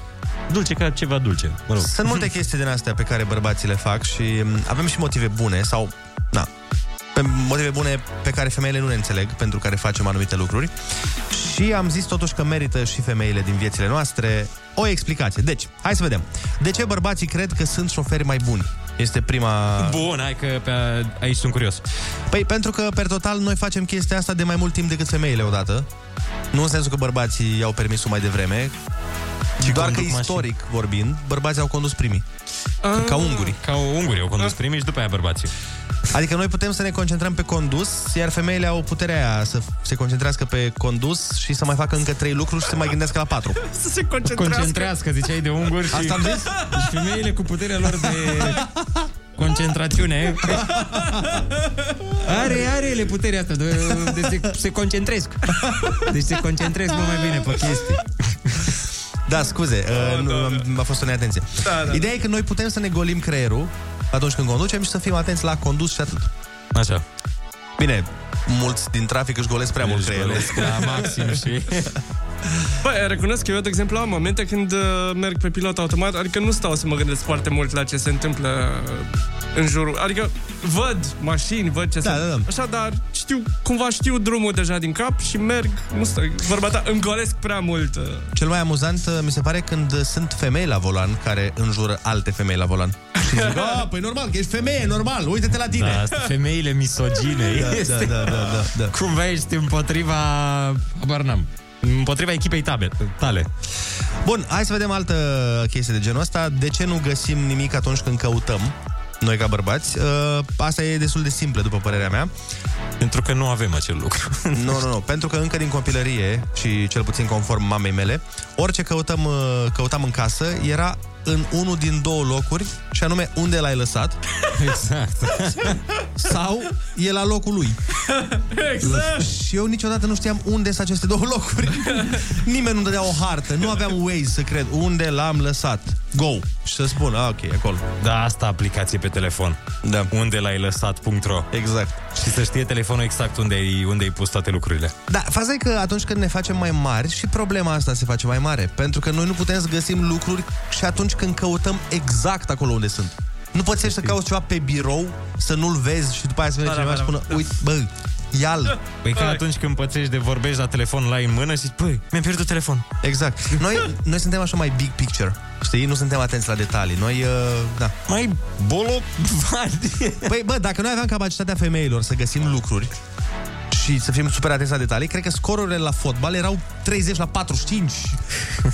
Dulce ca ceva dulce, mă rog. Sunt multe chestii din astea pe care bărbații le fac și m, avem și motive bune sau, na, pe motive bune pe care femeile nu ne înțeleg, pentru care facem anumite lucruri. Și am zis totuși că merită și femeile din viețile noastre o explicație. Deci, hai să vedem. De ce bărbații cred că sunt șoferi mai buni? Este prima... Bun, hai că pe a, aici sunt curios. Păi pentru că, per total, noi facem chestia asta de mai mult timp decât femeile odată. Nu în sensul că bărbații iau permisul mai devreme, ci doar că conduc mașini. istoric vorbind, bărbații au condus primii. Ah. Ca ungurii. Ca ungurii au condus primii și după aia bărbații. Adică noi putem să ne concentrăm pe condus, iar femeile au puterea aia să se concentrească pe condus și să mai facă încă trei lucruri și să mai gândească la patru. Să se concentrească. Concentrească, ziceai de unguri și... Asta am zis? Și femeile cu puterea lor de concentrațiune. Are, are ele puterea asta de, de se, se concentresc. Deci se concentrez mult mai bine pe chestii. Da, scuze, uh, nu, a fost o neatenție. Da, da. Ideea e că noi putem să ne golim creierul atunci când conducem și să fim atenți la condus și atât. Așa. Bine, mulți din trafic își golesc prea mult Își creierul. golesc la maxim și... Băi, recunosc că eu, de exemplu, am momente când uh, merg pe pilot automat, adică nu stau să mă gândesc foarte mult la ce se întâmplă uh, în jurul. Adică văd mașini, văd ce Da, se... da, da. Așa, dar știu, cumva știu drumul deja din cap și merg, nu stai, vorba ta, îmi golesc prea mult. uh, Cel mai amuzant uh, mi se pare când sunt femei la volan care înjură alte femei la volan. Și zic, "Ah, păi normal, că ești femeie, normal, uite-te la tine. Da, asta, femeile misogine. Da, este, da, da, da, da, da. Cumva ești împotriva... Habar n-am. Împotriva echipei tabe, tale. Bun, hai să vedem altă chestie de genul ăsta. De ce nu găsim nimic atunci când căutăm? Noi ca bărbați. Uh, Asta e destul de simplă, după părerea mea. Pentru că nu avem acel lucru. Nu, nu, nu. Pentru că încă din copilărie, și cel puțin conform mamei mele, orice căutăm, uh, căutam în casă era în unul din două locuri, și anume unde l-ai lăsat. Exact. Sau e la locul lui. Exact. Și eu niciodată nu știam unde sunt aceste două locuri. Nimeni nu dădea o hartă, nu aveam Waze să cred unde l-am lăsat. Go! Și să spun, ah, ok, acolo. Da, asta aplicație pe telefon. Da. Unde l-ai lăsat.ro Exact. Și să știe telefonul exact unde ai, unde ai pus toate lucrurile. Da, faza e că atunci când ne facem mai mari și problema asta se face mai mare, pentru că noi nu putem să găsim lucruri și atunci când căutăm exact acolo unde sunt. Nu poți să cauți ceva pe birou, să nu-l vezi și după aia să vine Da, da, cineva da, și da. spună, uite, bă, ia-l. Păi ca atunci când pățești de vorbești la telefon la în mână și zici, păi, mi-am pierdut telefon. Exact. Noi, noi suntem așa mai big picture, știi? Nu suntem atenți la detalii. Noi, uh, da. Mai bolo... Păi, bă, dacă noi aveam capacitatea femeilor să găsim lucruri și să fim super atenți la detalii, cred că scorurile la fotbal erau 30 la 45.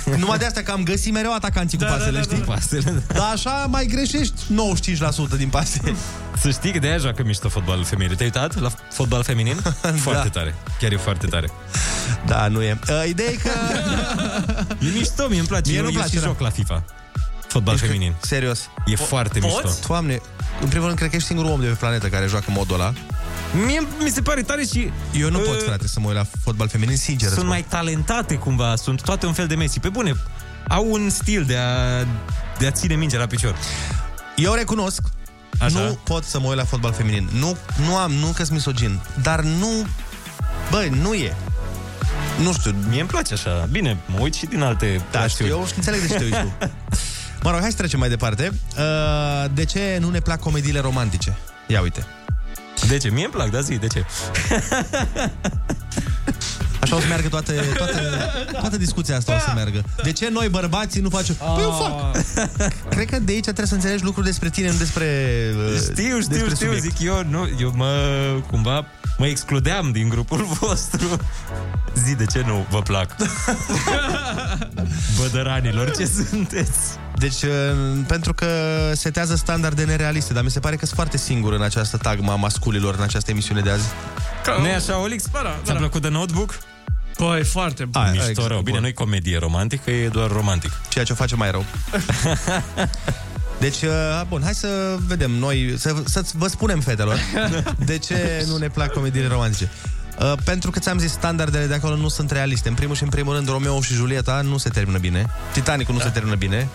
Numai de asta că am găsit mereu atacanții cu Da, da, pasele, da, știi? da. Pasele. Dar așa mai greșești 95% din pase. Să știi că de-aia joacă mișto fotbal feminin. Te-ai uitat la fotbal feminin? Foarte tare. Chiar e foarte tare. Da, nu e. Uh, ideea e că... E mișto, mie îmi place. Mie eu, nu-mi eu place, și da. joc la FIFA. Fotbal Ești- feminin. Serios. E foarte mișto. Doamne, în primul rând, cred că ești singurul om de pe planetă care joacă modul ăla. Mie mi se pare tare și... Eu nu uh, pot, frate, să mă uit la fotbal feminin, sincer. îți Sunt spun. mai talentate cumva, sunt toate un fel de Messi. Pe bune, au un stil de a, de a ține mingea la picior. Eu recunosc, Așa? nu pot să mă uit la fotbal feminin. Nu, nu am, nu că-s misogin, dar nu... Bă, nu e. Nu știu. Mie îmi place așa. Bine, mă uit și din alte Da, știu, rațiuni. eu înțeleg de ce te uiți tu. Mă rog, hai să trecem mai departe. Uh, de ce nu ne plac comediile romantice? Ia uite. De ce? Mie îmi plac, da zi, de ce? Așa o să meargă toate, toate, toată discuția asta o să meargă. De ce noi bărbații nu facem? Păi eu fac. Cred că de aici trebuie să înțelegi lucruri despre tine, nu despre uh, Știu, știu, despre știu, subiect. zic eu, nu, eu mă, cumva, mă excludeam din grupul vostru. Zi, de ce nu vă plac? Bădăranilor, ce sunteți? Deci, uh, pentru că setează standarde nerealiste, dar mi se pare că sunt foarte singur în această tagma a masculilor în această emisiune de azi. Ca- nu e așa, Olix? Ba da, Ți-a da. plăcut de Notebook? Păi, foarte bun. Aia, Mișto exact, rău. Bine, bun. nu-i comedie romantică, e doar romantic. Ceea ce o face mai rău. Deci, uh, bun, hai să vedem noi, să, să vă spunem, fetelor, de ce nu ne plac comediile romantice. Uh, pentru că ți-am zis, standardele de acolo nu sunt realiste. În primul și în primul rând, Romeo și Julieta nu se termină bine. Titanicul nu se termină bine.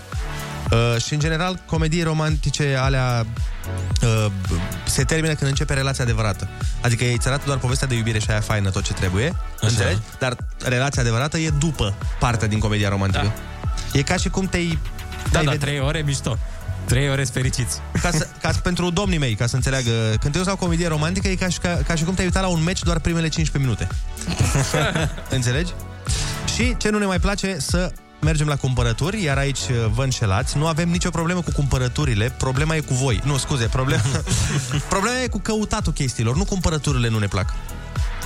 Uh, și, în general, comedii romantice alea uh, se termină când începe relația adevărată. Adică ei îți arată doar povestea de iubire și aia faină, tot ce trebuie, Așa. înțelegi? Dar relația adevărată e după partea din comedia romantică. Da. E ca și cum te-ai... Da, te-ai da, ved- trei ore mișto. Trei ore fericiți. ca, să, ca să, pentru domnii mei, ca să înțeleagă, când te uiți la o comedie romantică, e ca și, ca, ca și cum te-ai uitat la un meci doar primele 15 minute. Înțelegi? Și ce nu ne mai place să mergem la cumpărături, iar aici uh, vă înșelați. Nu avem nicio problemă cu cumpărăturile, problema e cu voi. Nu, scuze, problema, problema e cu căutatul chestiilor, nu cumpărăturile nu ne plac.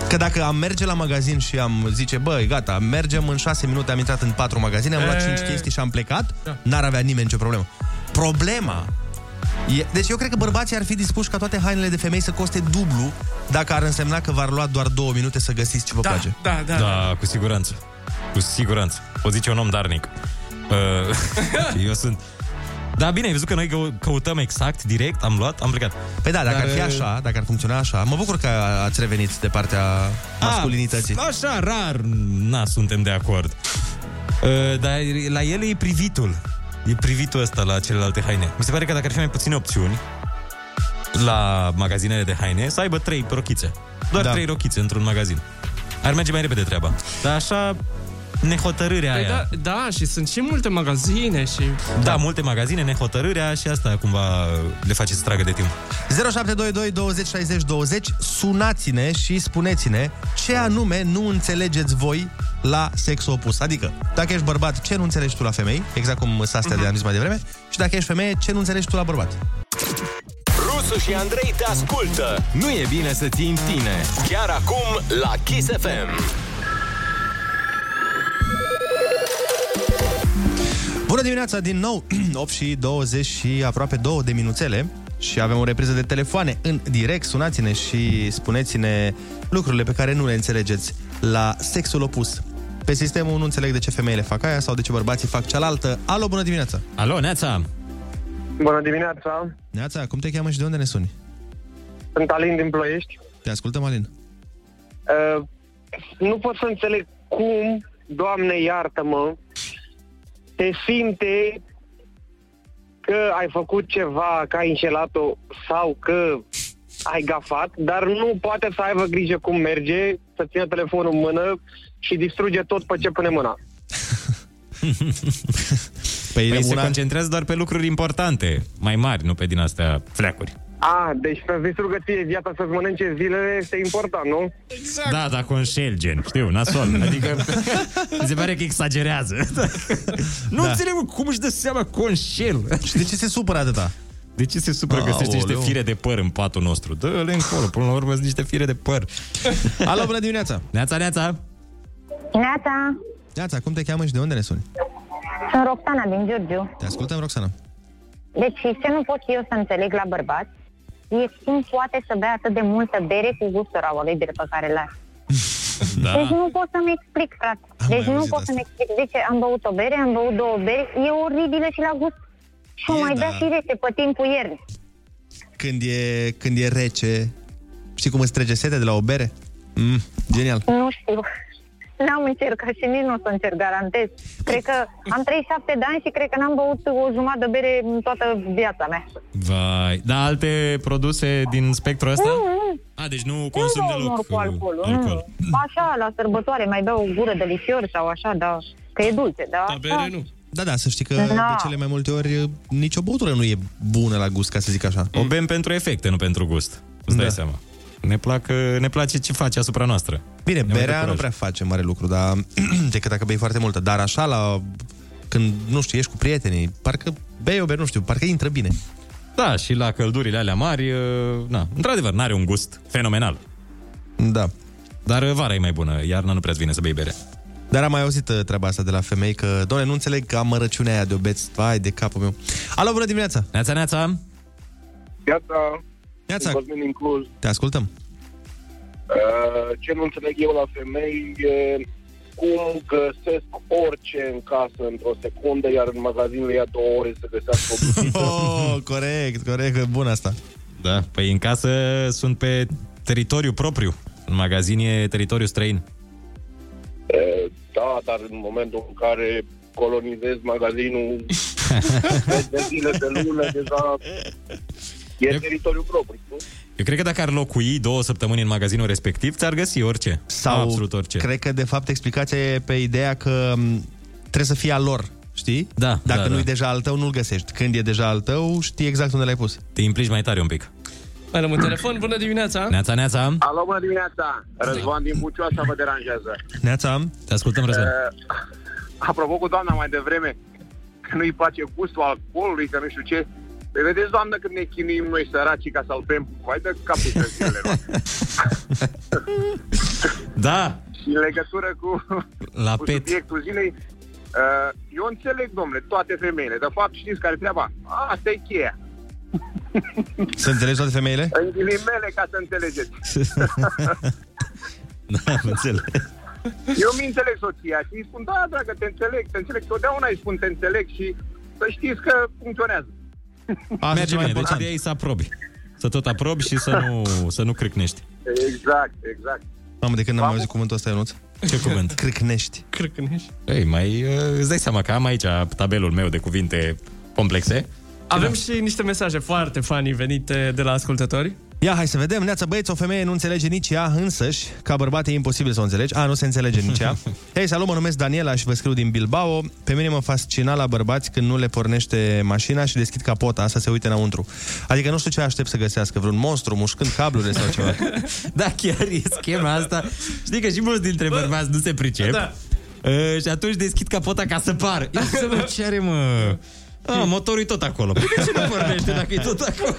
Că dacă am merge la magazin și am zice, băi, gata, mergem în 6 minute, am intrat în 4 magazine, am luat E- 5 chestii și am plecat, n-ar avea nimeni nicio problemă. Problema E, deci eu cred că bărbații ar fi dispuși ca toate hainele de femei să coste dublu dacă ar însemna că v-ar lua doar două minute să găsiți ce vă Da, place. da, da. Da, cu siguranță. Cu siguranță. O zice un om darnic. Uh, eu sunt... Da, bine, ai văzut că noi cău- căutăm exact, direct, am luat, am plecat. Păi da, dacă Dar, ar fi uh, așa, dacă ar funcționa așa, mă bucur că ați revenit de partea masculinității. A, așa, rar, na, suntem de acord. Uh, dar la ele e privitul. E privitul ăsta la celelalte haine. Mi se pare că dacă ar fi mai puține opțiuni la magazinele de haine, să aibă trei rochițe. Doar Da. trei rochițe într-un magazin. Ar merge mai repede treaba. Dar așa, nehotărârea Păi aia. da, da, și sunt și multe magazine și... Da, multe magazine, nehotărârea și asta cumva le face să tragă de timp. 0722 20 60 20 Sunați-ne și spuneți-ne ce anume nu înțelegeți voi la sexul opus. Adică, dacă ești bărbat, ce nu înțelegi tu la femei, exact cum sunt astea de am zis mai devreme, și dacă ești femeie, ce nu înțelegi tu la bărbat. Rusu și Andrei te ascultă. Nu e bine să ții în tine. Chiar acum la Kiss FM. Bună dimineața din nou, 8 și 20 și aproape 2 de minuțele și avem o repriză de telefoane în direct. Sunați-ne și spuneți-ne lucrurile pe care nu le înțelegeți la sexul opus. Pe sistemul nu înțeleg de ce femeile fac aia sau de ce bărbații fac cealaltă. Alo, bună dimineața! Alo, Neața! Bună dimineața! Neața, cum te cheamă și de unde ne suni? Sunt Alin din Ploiești. Te ascultăm, Alin. Uh, nu pot să înțeleg cum, Doamne iartă-mă, te simte că ai făcut ceva, că ai înșelat-o sau că ai gafat, dar nu poate să aibă grijă cum merge, să țină telefonul în mână și distruge tot pe ce pune mâna. Păi, păi se una- concentrează doar pe lucruri importante, mai mari, nu pe din astea fleacuri. A, deci să distrugă ție viața să-ți mănânce zilele este important, nu? Exact. Da, dar conșel, gen, știu, nasol. Adică, mi se pare că exagerează. nu Da. înțeleg mă, cum își dă seama conșel. Și de ce se supără atâta? De ce se supără? Găsește niște Aoleu. fire de păr în patul nostru. Dă-le încolo, până la urmă sunt niște fire de păr. Alo, bună dimineața! Neața, neața! Neața, Neața, cum te cheamă și de unde ne suni? sunt Roxana din Giurgiu. Te ascultăm, Roxana. Deci ce nu pot eu să înțeleg la bărbați e cum poate să bea atât de multă bere cu gustul alegerile pe care le are. Da. Deci nu pot să-mi explic, frate. Deci mai nu auzit pot să-mi explic. Zice, am băut o bere, am băut două beri, e oribilă și la gust. Și o E, mai da. bea și rece pe timpul iernii. Când e, când e rece, știi cum îți trece sete de la o bere? Mm, genial. Nu știu. N-am încercat și nici nu o să încerc, garantez. Cred că am 37 de ani și cred că n-am băut o jumătate de bere în toată viața mea. Vai. Da, alte produse din spectrul ăsta? Mm, A, deci nu consum nu deloc omor cu uh, alcoolul. alcool. Nu. Așa, la sărbătoare mai beau o gură de lichior sau așa, da. Că e dulce, da. Da, bere nu. Da, da, să știi că Da. de cele mai multe ori nicio băutură nu e bună la gust, ca să zic așa. O bem pentru efecte, nu pentru gust. Îți dai Da. seama. Ne, plac, ne place ce face asupra noastră. Bine, Ne mai dă berea nu curaj. prea face mare lucru, dar decât dacă bei foarte multă. Dar așa, la când, nu știu, ești cu prietenii, parcă bei o bere, nu știu, parcă intră bine. Da, și la căldurile alea mari, uh, na, într-adevăr, n-are un gust fenomenal. Da. Dar uh, vara e mai bună, iarna nu prea vine să bei bere. Dar am mai auzit uh, treaba asta de la femei că, doamne, nu înțeleg că amărăciunea aia de obeț, vai de capul meu. Alo, bună dimineața! Neața, neața! Iată, Neața. sunt Cosmin din Cluj. Te ascultăm. Uh, ce nu înțeleg eu la femei e cum găsesc orice în casă într-o secundă, iar în magazin le ia două ore să găsească o buțică. Oh, corect, corect, bun asta. Da, păi în casă sunt pe teritoriu propriu. În magazin e teritoriu străin. Uh, da, dar în momentul în care colonizezi magazinul de zile de lună, deja e teritoriu propriu. nu? Eu cred că dacă ar locui două săptămâni în magazinul respectiv, ți-ar găsi orice. Sau Absolut orice. cred că, de fapt, explicația e pe ideea că m, trebuie să fie al lor, știi? Da, Dacă da, nu-i da. deja al tău, nu-l găsești. Când e deja al tău, știi exact unde l-ai pus. Te implici mai tare un pic. Mai rămân telefon, bună dimineața! Neața, neața! Alo, bună dimineața! Răzvan din Bucioasa vă deranjează. Neața, te ascultăm, Răzvan. Uh, apropo cu doamna mai devreme, că nu-i place gustul alcoolului, că nu știu ce. Păi vedeți, doamnă, când ne chinuim noi săracii ca să-l bem, vai de capul să zilele noastre. Da, Și în legătură cu, La cu pet. subiectul zilei, uh, eu înțeleg, domnule, toate femeile. De fapt, știți care e treaba? Asta e cheia. să înțelegi toate femeile? În ghilimele, ca să înțelegeți. da, am înțeles. Eu mi înțeleg soția și îi spun, da, dragă, te înțeleg, te înțeleg. Totdeauna îi spun, te înțeleg și să știți că funcționează. Asta Merge bine, deci ideea e să aprobi. Să tot aprobi și să nu, să nu crâcnești. Exact, exact. Mamă, de când n-am auzit cuvântul ăsta, Ionuț? Ce cuvânt? Crâcnești. Crâcnești. Ei, mai uh, îți dai seama că am aici tabelul meu de cuvinte complexe. Avem și niște mesaje foarte funny venite de la ascultători. Ia, hai să vedem. Neața băieți, o femeie nu înțelege nici ea însăși. Ca bărbat e imposibil să o înțelegi. A, nu se înțelege nici ea. Hei, salut, mă numesc Daniela și vă scriu din Bilbao. Pe mine mă fascina la bărbați când nu le pornește mașina și deschid capota să se uite înăuntru. Adică nu știu ce aștept să găsească, vreun monstru mușcând cablurile sau ceva. Da, chiar e schema asta. Știi că și mulți dintre bărbați nu se pricep. Da. Uh, și atunci deschid capota ca să pară. Ia să văd ce are, mă. A, motorul e tot acolo. Păi de ce nu pornește dacă e tot acolo?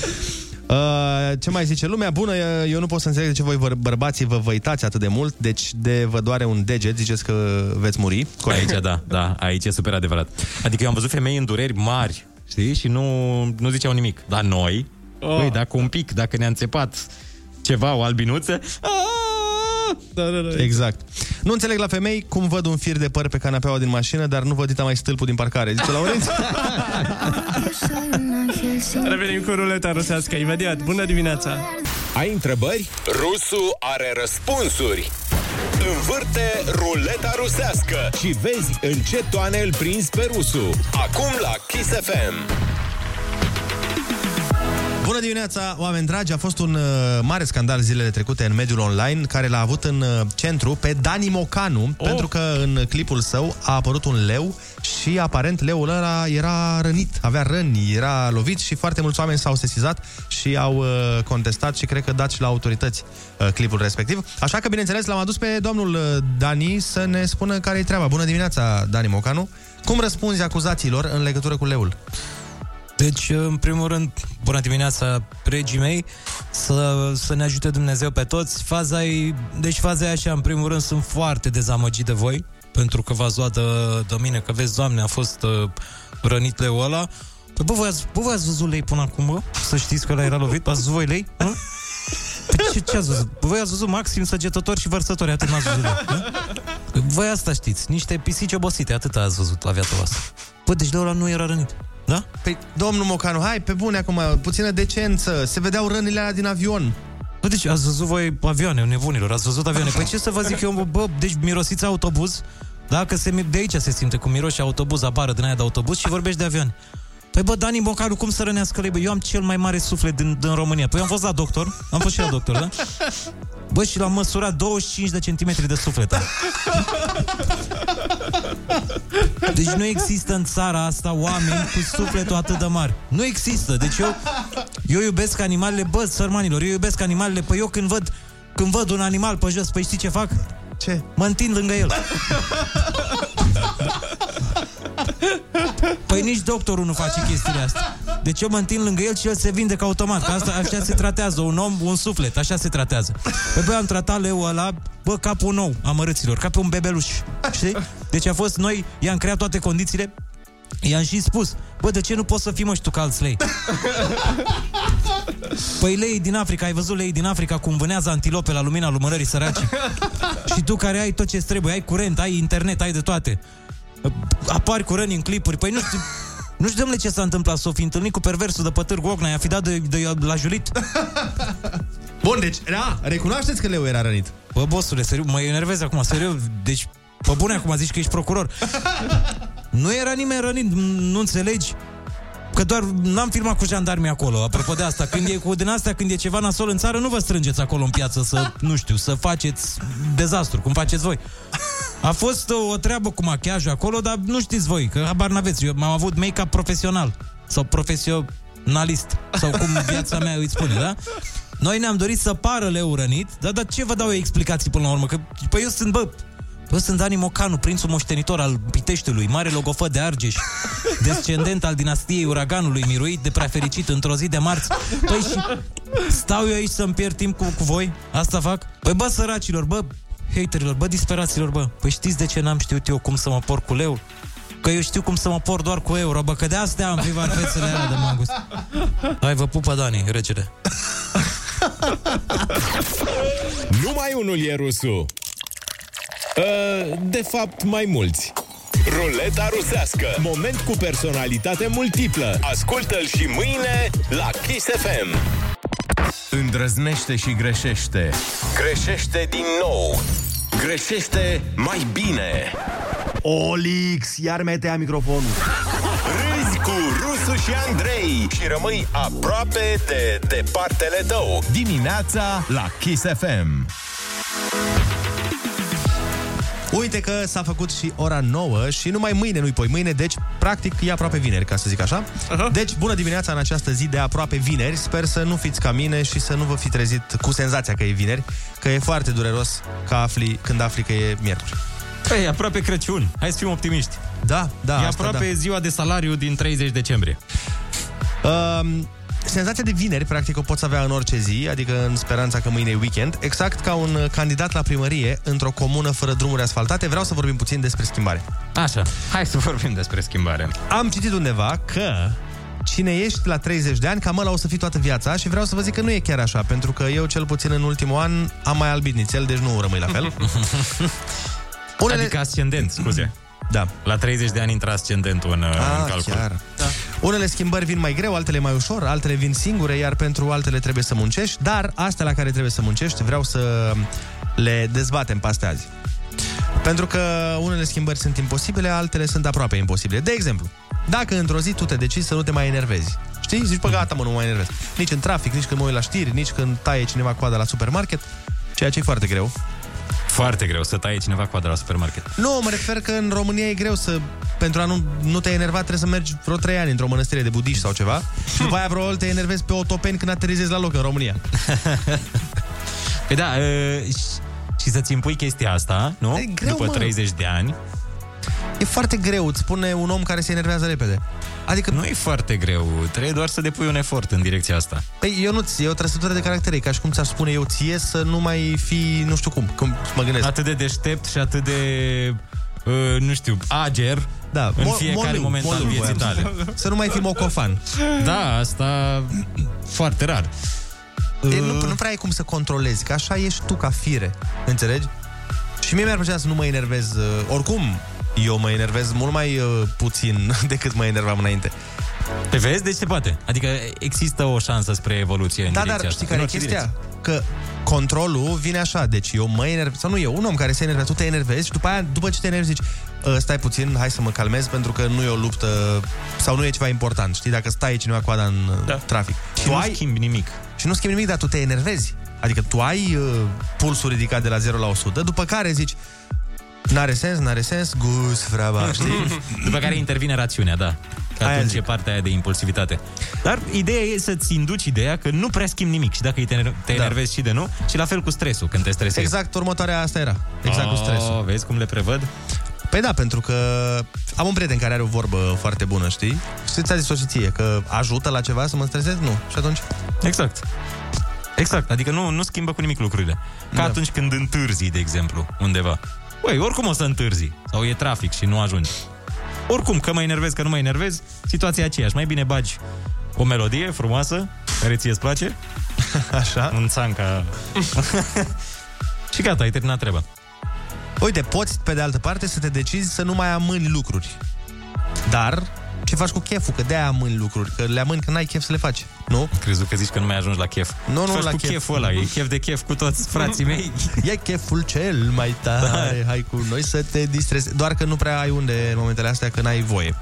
Uh, ce mai zice lumea? Bună, eu nu pot să înțeleg de ce voi băr- bărbații vă văitați atât de mult, deci de vă doare un deget, ziceți că veți muri. Aici, da, da, aici e super adevărat. Adică eu am văzut femei în dureri mari, știi? Și nu, nu ziceau nimic. Dar noi, oh. băi, dacă un pic, dacă ne-a înțepat ceva, o albinuță, Da, da, da. Exact. Nu înțeleg la femei cum văd un fir de păr pe canapeaua din mașină, dar nu văd dita mai stâlpul din parcare. Zice Laurenț? Revenim cu ruleta rusească imediat. Bună dimineața! Ai întrebări? Rusu are răspunsuri. Învârte ruleta rusească și vezi în ce toane îl prinzi pe Rusu. Acum la Kiss FM. Bună dimineața, oameni dragi! A fost un uh, mare scandal zilele trecute în mediul online, care l-a avut în uh, centru pe Dani Mocanu, oh. pentru că în clipul său a apărut un leu și aparent leul ăla era rănit, avea răni, era lovit și foarte mulți oameni s-au sesizat și au uh, contestat și cred că dat și la autorități uh, clipul respectiv. Așa că, bineînțeles, l-am adus pe domnul uh, Dani să ne spună care e treaba. Bună dimineața, Dani Mocanu! Cum răspunzi acuzațiilor în legătură cu leul? Deci, în primul rând, bună dimineața, regii mei, să, să ne ajute Dumnezeu pe toți. Faza e, deci faza e așa, în primul rând, sunt foarte dezamăgit de voi, pentru că v-ați luat de, de mine, că vezi, Doamne, a fost uh, rănit leul ăla. Păi, bă, voi ați, bă, voi ați văzut lei până acum, bă? Să știți că ăla era lovit? Ați văzut voi lei? Nu? Păi ce, ce ați văzut? Voi ați văzut maxim săgetători și vărsători, atât n-ați văzut lei. nu? Voi asta știți, niște pisici obosite, atât ați văzut la viața voastră. Bă, deci leul ăla nu era rănit. Da? Păi, domnul Mocanu, hai, pe bune acum, puțină decență. Se vedeau rănile alea din avion. Bă, deci ați văzut voi avioane, nebunilor, ați văzut avioane. Păi ce să vă zic eu, bă, bă deci mirosiți autobuz, da? Că se, de aici se simte, cum miroși autobuz, apară din aia de autobuz și vorbești de avioane. Păi bă, Dani Bocaru, cum să rănească lei? Bă, eu am cel mai mare suflet din, din România. Păi am fost la doctor, am fost și la doctor, da? Bă, și l-am măsurat 25 de centimetri de suflet. am. Deci nu există în țara asta oameni cu sufletul atât de mare. Nu există. Deci eu, eu iubesc animalele, bă, sărmanilor, eu iubesc animalele, păi eu când văd, când văd un animal pe jos, păi știi ce fac? Ce? Mă întind lângă el. Păi nici doctorul nu face chestiile astea. Deci eu mă întind lângă el și el se vindecă automat. Că asta, așa se tratează. Un om, un suflet, așa se tratează. Păi băi, am tratat leul ăla, bă, capul nou, amărâților, ca pe un bebeluș. Știi? Deci a fost noi, i-am creat toate condițiile, I-am și spus, bă, de ce nu poți să fii, mă, și tu ca alți lei? Păi lei din Africa, ai văzut lei din Africa cum vânează antilope la lumina lumânării săraci? și tu care ai tot ce trebuie, ai curent, ai internet, ai de toate. Apari cu răni în clipuri, păi nu știu, nu știu, domnule, ce s-a întâmplat. S-o fi întâlnit cu perversul de pătârg Ocna, i-a fi dat de, de, la julit. Bun, deci, da, recunoașteți că leu era rănit. Bă, bossule, serios, mă enervez acum, serios. Deci, pe bune acum zici că ești procuror. nu era nimeni rănit, nu înțelegi? Că doar n-am filmat cu jandarmii acolo, apropo de asta. Când e cu din astea, când e ceva nasol în țară, nu vă strângeți acolo în piață să, nu știu, să faceți dezastru, cum faceți voi. A fost o, o treabă cu machiajul acolo, dar nu știți voi, că habar n-aveți. Eu am avut make-up profesional sau profesionalist, sau cum viața mea îi spune, da? Noi ne-am dorit să pară leu rănit, dar, dar ce vă dau eu explicații până la urmă? Că, păi eu sunt, bă, Bă, sunt Dani Mocanu, prințul moștenitor al Piteștiului, mare logofă de Argeș, descendent al dinastiei uraganului, miruit de prea fericit într-o zi de marți. Păi și stau eu aici să-mi pierd timp cu, cu voi? Asta fac? Păi bă, săracilor, bă, haterilor, bă, disperaților, bă, păi știți de ce n-am știut eu cum să mă por cu leu? Că eu știu cum să mă por doar cu euro, bă, că de astea am vivat fețele alea de mangus. Hai, vă pupă, Dani, regele. Numai unul e rusul. Uh, De fapt, mai mulți. Ruleta rusească. Moment cu personalitate multiplă. Ascultă-l și mâine la Kiss FM. Îndrăznește și greșește. Greșește din nou. Greșește mai bine. Olix, iar metea microfonul. Râzi cu Rusu și Andrei și rămâi aproape de departele tău. Dimineața la Kiss FM. Uite că s-a făcut și ora 9 și numai mâine, nu-i poi mâine, deci practic e aproape vineri, ca să zic așa. Uh-huh. Deci, bună dimineața în această zi de aproape vineri. Sper să nu fiți ca mine și să nu vă fi trezit cu senzația că e vineri, că e foarte dureros că afli, când afli că e miercuri. Păi, e aproape Crăciun. Hai să fim optimiști. Da, da. E asta aproape da. ziua de salariu din 30 decembrie. Um, senzația de vineri, practic, o poți avea în orice zi, adică în speranța că mâine e weekend, exact ca un uh, candidat la primărie într-o comună fără drumuri asfaltate. Vreau să vorbim puțin despre schimbare. Așa, hai să vorbim despre schimbare. Am citit undeva că cine ești la 30 de ani, cam ăla o să fii toată viața și vreau să vă zic că nu e chiar așa, pentru că eu cel puțin în ultimul an am mai albit nițel, deci nu rămâi la fel. Unele... Adică ascendent, scuze. Da. La 30 de ani intră ascendentul în, Ah, în calcul. chiar. Da. Unele schimbări vin mai greu, altele mai ușor, altele vin singure, iar pentru altele trebuie să muncești, dar astea la care trebuie să muncești vreau să le dezbatem pe astea azi. Pentru că unele schimbări sunt imposibile, altele sunt aproape imposibile. De exemplu, dacă într-o zi tu te decizi să nu te mai enervezi, știi? Zici, bă, gata, mă, nu mă mai enervez. Nici în trafic, nici când mă uit la știri, nici când taie cineva coada la supermarket, ceea ce e foarte greu. Foarte greu să taie cineva coada la supermarket. Nu, mă refer că în România e greu să... Pentru a nu, nu te enerva, trebuie să mergi vreo 3 ani într-o mănăstire de budiști sau ceva și după aia probabil te enervezi pe otopeni când aterizezi la loc în România. Păi da, uh, și, și să-ți impui chestia asta, nu? E greu, După mă. 30 de ani. E foarte greu, îți spune un om care se enervează repede. Adică... Nu e foarte greu, trebuie doar să depui un efort în direcția asta. Păi, eu nu e o trăsătură de caracter, e ca și cum ți-aș spune eu ție să nu mai fi, nu știu cum, cum mă gândesc. Atât de deștept și atât de, uh, nu știu, ager da, în mo- fiecare moliu, moment al moliu vieții voiam să- tale. Să nu mai fii mocofan. Da, asta foarte rar. E, nu, nu prea ai cum să controlezi, că așa ești tu ca fire, înțelegi? Și mie mi-ar plăcea să nu mă enervez, uh, oricum eu mă enervez mult mai uh, puțin decât mă enervam înainte. Te vezi? Deci se poate. Adică există o șansă spre evoluție în Da, direcția dar asta. știi care e În orice chestia? direcție. Că controlul vine așa, deci eu mă enervez, sau nu eu, un om care se enervează, tu te enervezi și după aia, după ce te enervezi, zici, "Ă, stai puțin, hai să mă calmez, pentru că nu e o luptă sau nu e ceva important, știi, dacă stai cineva coada în da. trafic. Și nu schimbi nimic. Și nu schimbi nimic, dar tu te enervezi. Adică tu ai uh, pulsul ridicat de la 0 la 100, după care zici, n-are sens, n-are sens, gus, fraba, știi? După care intervine rațiunea, da. Că Aia atunci zic. e partea aia de impulsivitate. Dar ideea e să-ți induci ideea că nu prea schimbi nimic și dacă te, ener- te Da. enervezi și de nu, și la fel cu stresul, când te stresezi. Exact, următoarea asta era. Exact cu stresul. Oh, vezi cum le prevăd? Păi da, pentru că am un prieten care are o vorbă foarte bună, știi? Și ți-a zis-o și ție, că ajută la ceva să mă stresez? Nu. Și atunci? Exact. Exact, adică nu, nu schimbă cu nimic lucrurile. Ca Da. atunci când întârzi, de exemplu, undeva. Băi, oricum o să întârzi. Sau e trafic și nu ajungi. Oricum, că mă enervez, că nu mă enervez, situația e aceeași. Mai bine bagi o melodie frumoasă, care ție îți place. Așa. Un țanca. și gata, ai terminat treaba. Uite, poți, pe de altă parte, să te decizi să nu mai amâni lucruri. Dar ce faci cu cheful? Că de-aia amâni lucruri. Că le amâni că n-ai chef să le faci. Nu? Crezut că zici că nu mai ajungi la chef. Nu, nu, faci la cu chef. cheful ăla, e chef de chef cu toți frații mei. E cheful cel mai tare. Hai cu noi să te distrezi. Doar că nu prea ai unde în momentele astea, că n-ai voie.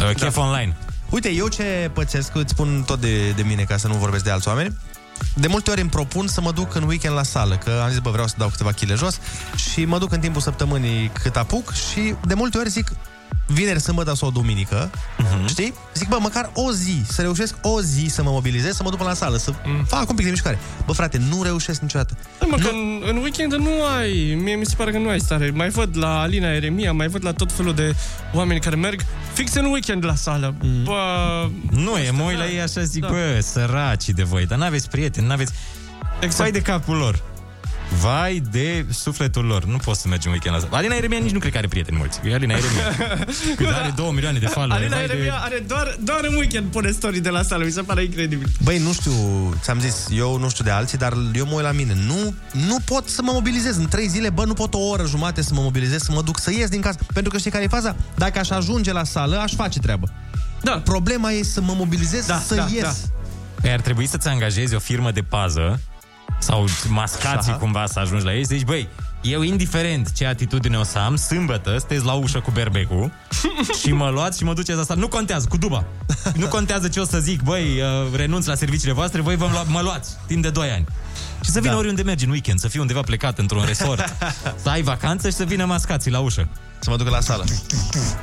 Uh, chef da. online. Uite, eu ce pățesc, îți spun tot de, de mine ca să nu vorbesc de alți oameni. De multe ori îmi propun să mă duc în weekend la sală, că am zis, bă, vreau să dau câteva chile jos și mă duc în timpul săptămânii cât apuc și de multe ori zic, vineri, sâmbătă sau duminică, uh-huh. știi? Zic, bă, măcar o zi, să reușesc o zi să mă mobilizez, să mă duc până la sală, să mm. fac un pic de mișcare. Bă, frate, nu reușesc niciodată. Da, mă, că în, în weekend nu ai, mie mi se pare că nu ai stare. Mai văd la Alina Eremia, mai văd la tot felul de oameni care merg fix în weekend la sală. Mm. Bă, Nu e, mă uit la ei așa zic, da. bă, săraci de voi, dar n-aveți prieteni, n-aveți... Exact. Vai de capul lor. Vai de sufletul lor. Nu poți să mergi în weekend la sală. Alina Eremia nici nu cred că are prieteni mulți. E Alina Eremia. Cât are 2 milioane de followeri. Alina vai Eremia de... are doar, doar în weekend pune story de la sală, mi se pare incredibil. Băi, nu știu, ți-am zis, eu nu știu de alții, dar eu mă uit la mine. Nu, nu pot să mă mobilizez. În trei zile, bă, nu pot o oră jumate să mă mobilizez, să mă duc, să ies din casă. Pentru că știi care e faza? Dacă aș ajunge la sală, aș face treabă. Da. Problema e să mă mobilizez, Da, să da, ies. da. Păi ar trebui să-ți angajezi o firmă de pază sau mascații Aha. cumva să ajungi la ei, să zici, băi, eu indiferent ce atitudine o să am, sâmbătă sunteți la ușă cu berbecul și mă luați și mă duceți asta. Nu contează, cu duba. Nu contează ce o să zic, băi, uh, renunț la serviciile voastre, voi vă lua, mă luați timp de 2 ani. Și să vină da. oriunde mergi în weekend, să fii undeva plecat într-un resort, să ai vacanță și să vină mascații la ușă. Să mă duc la sală.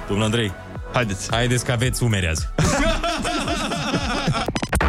Domnul Andrei, haideți. Haideți că aveți umeri azi.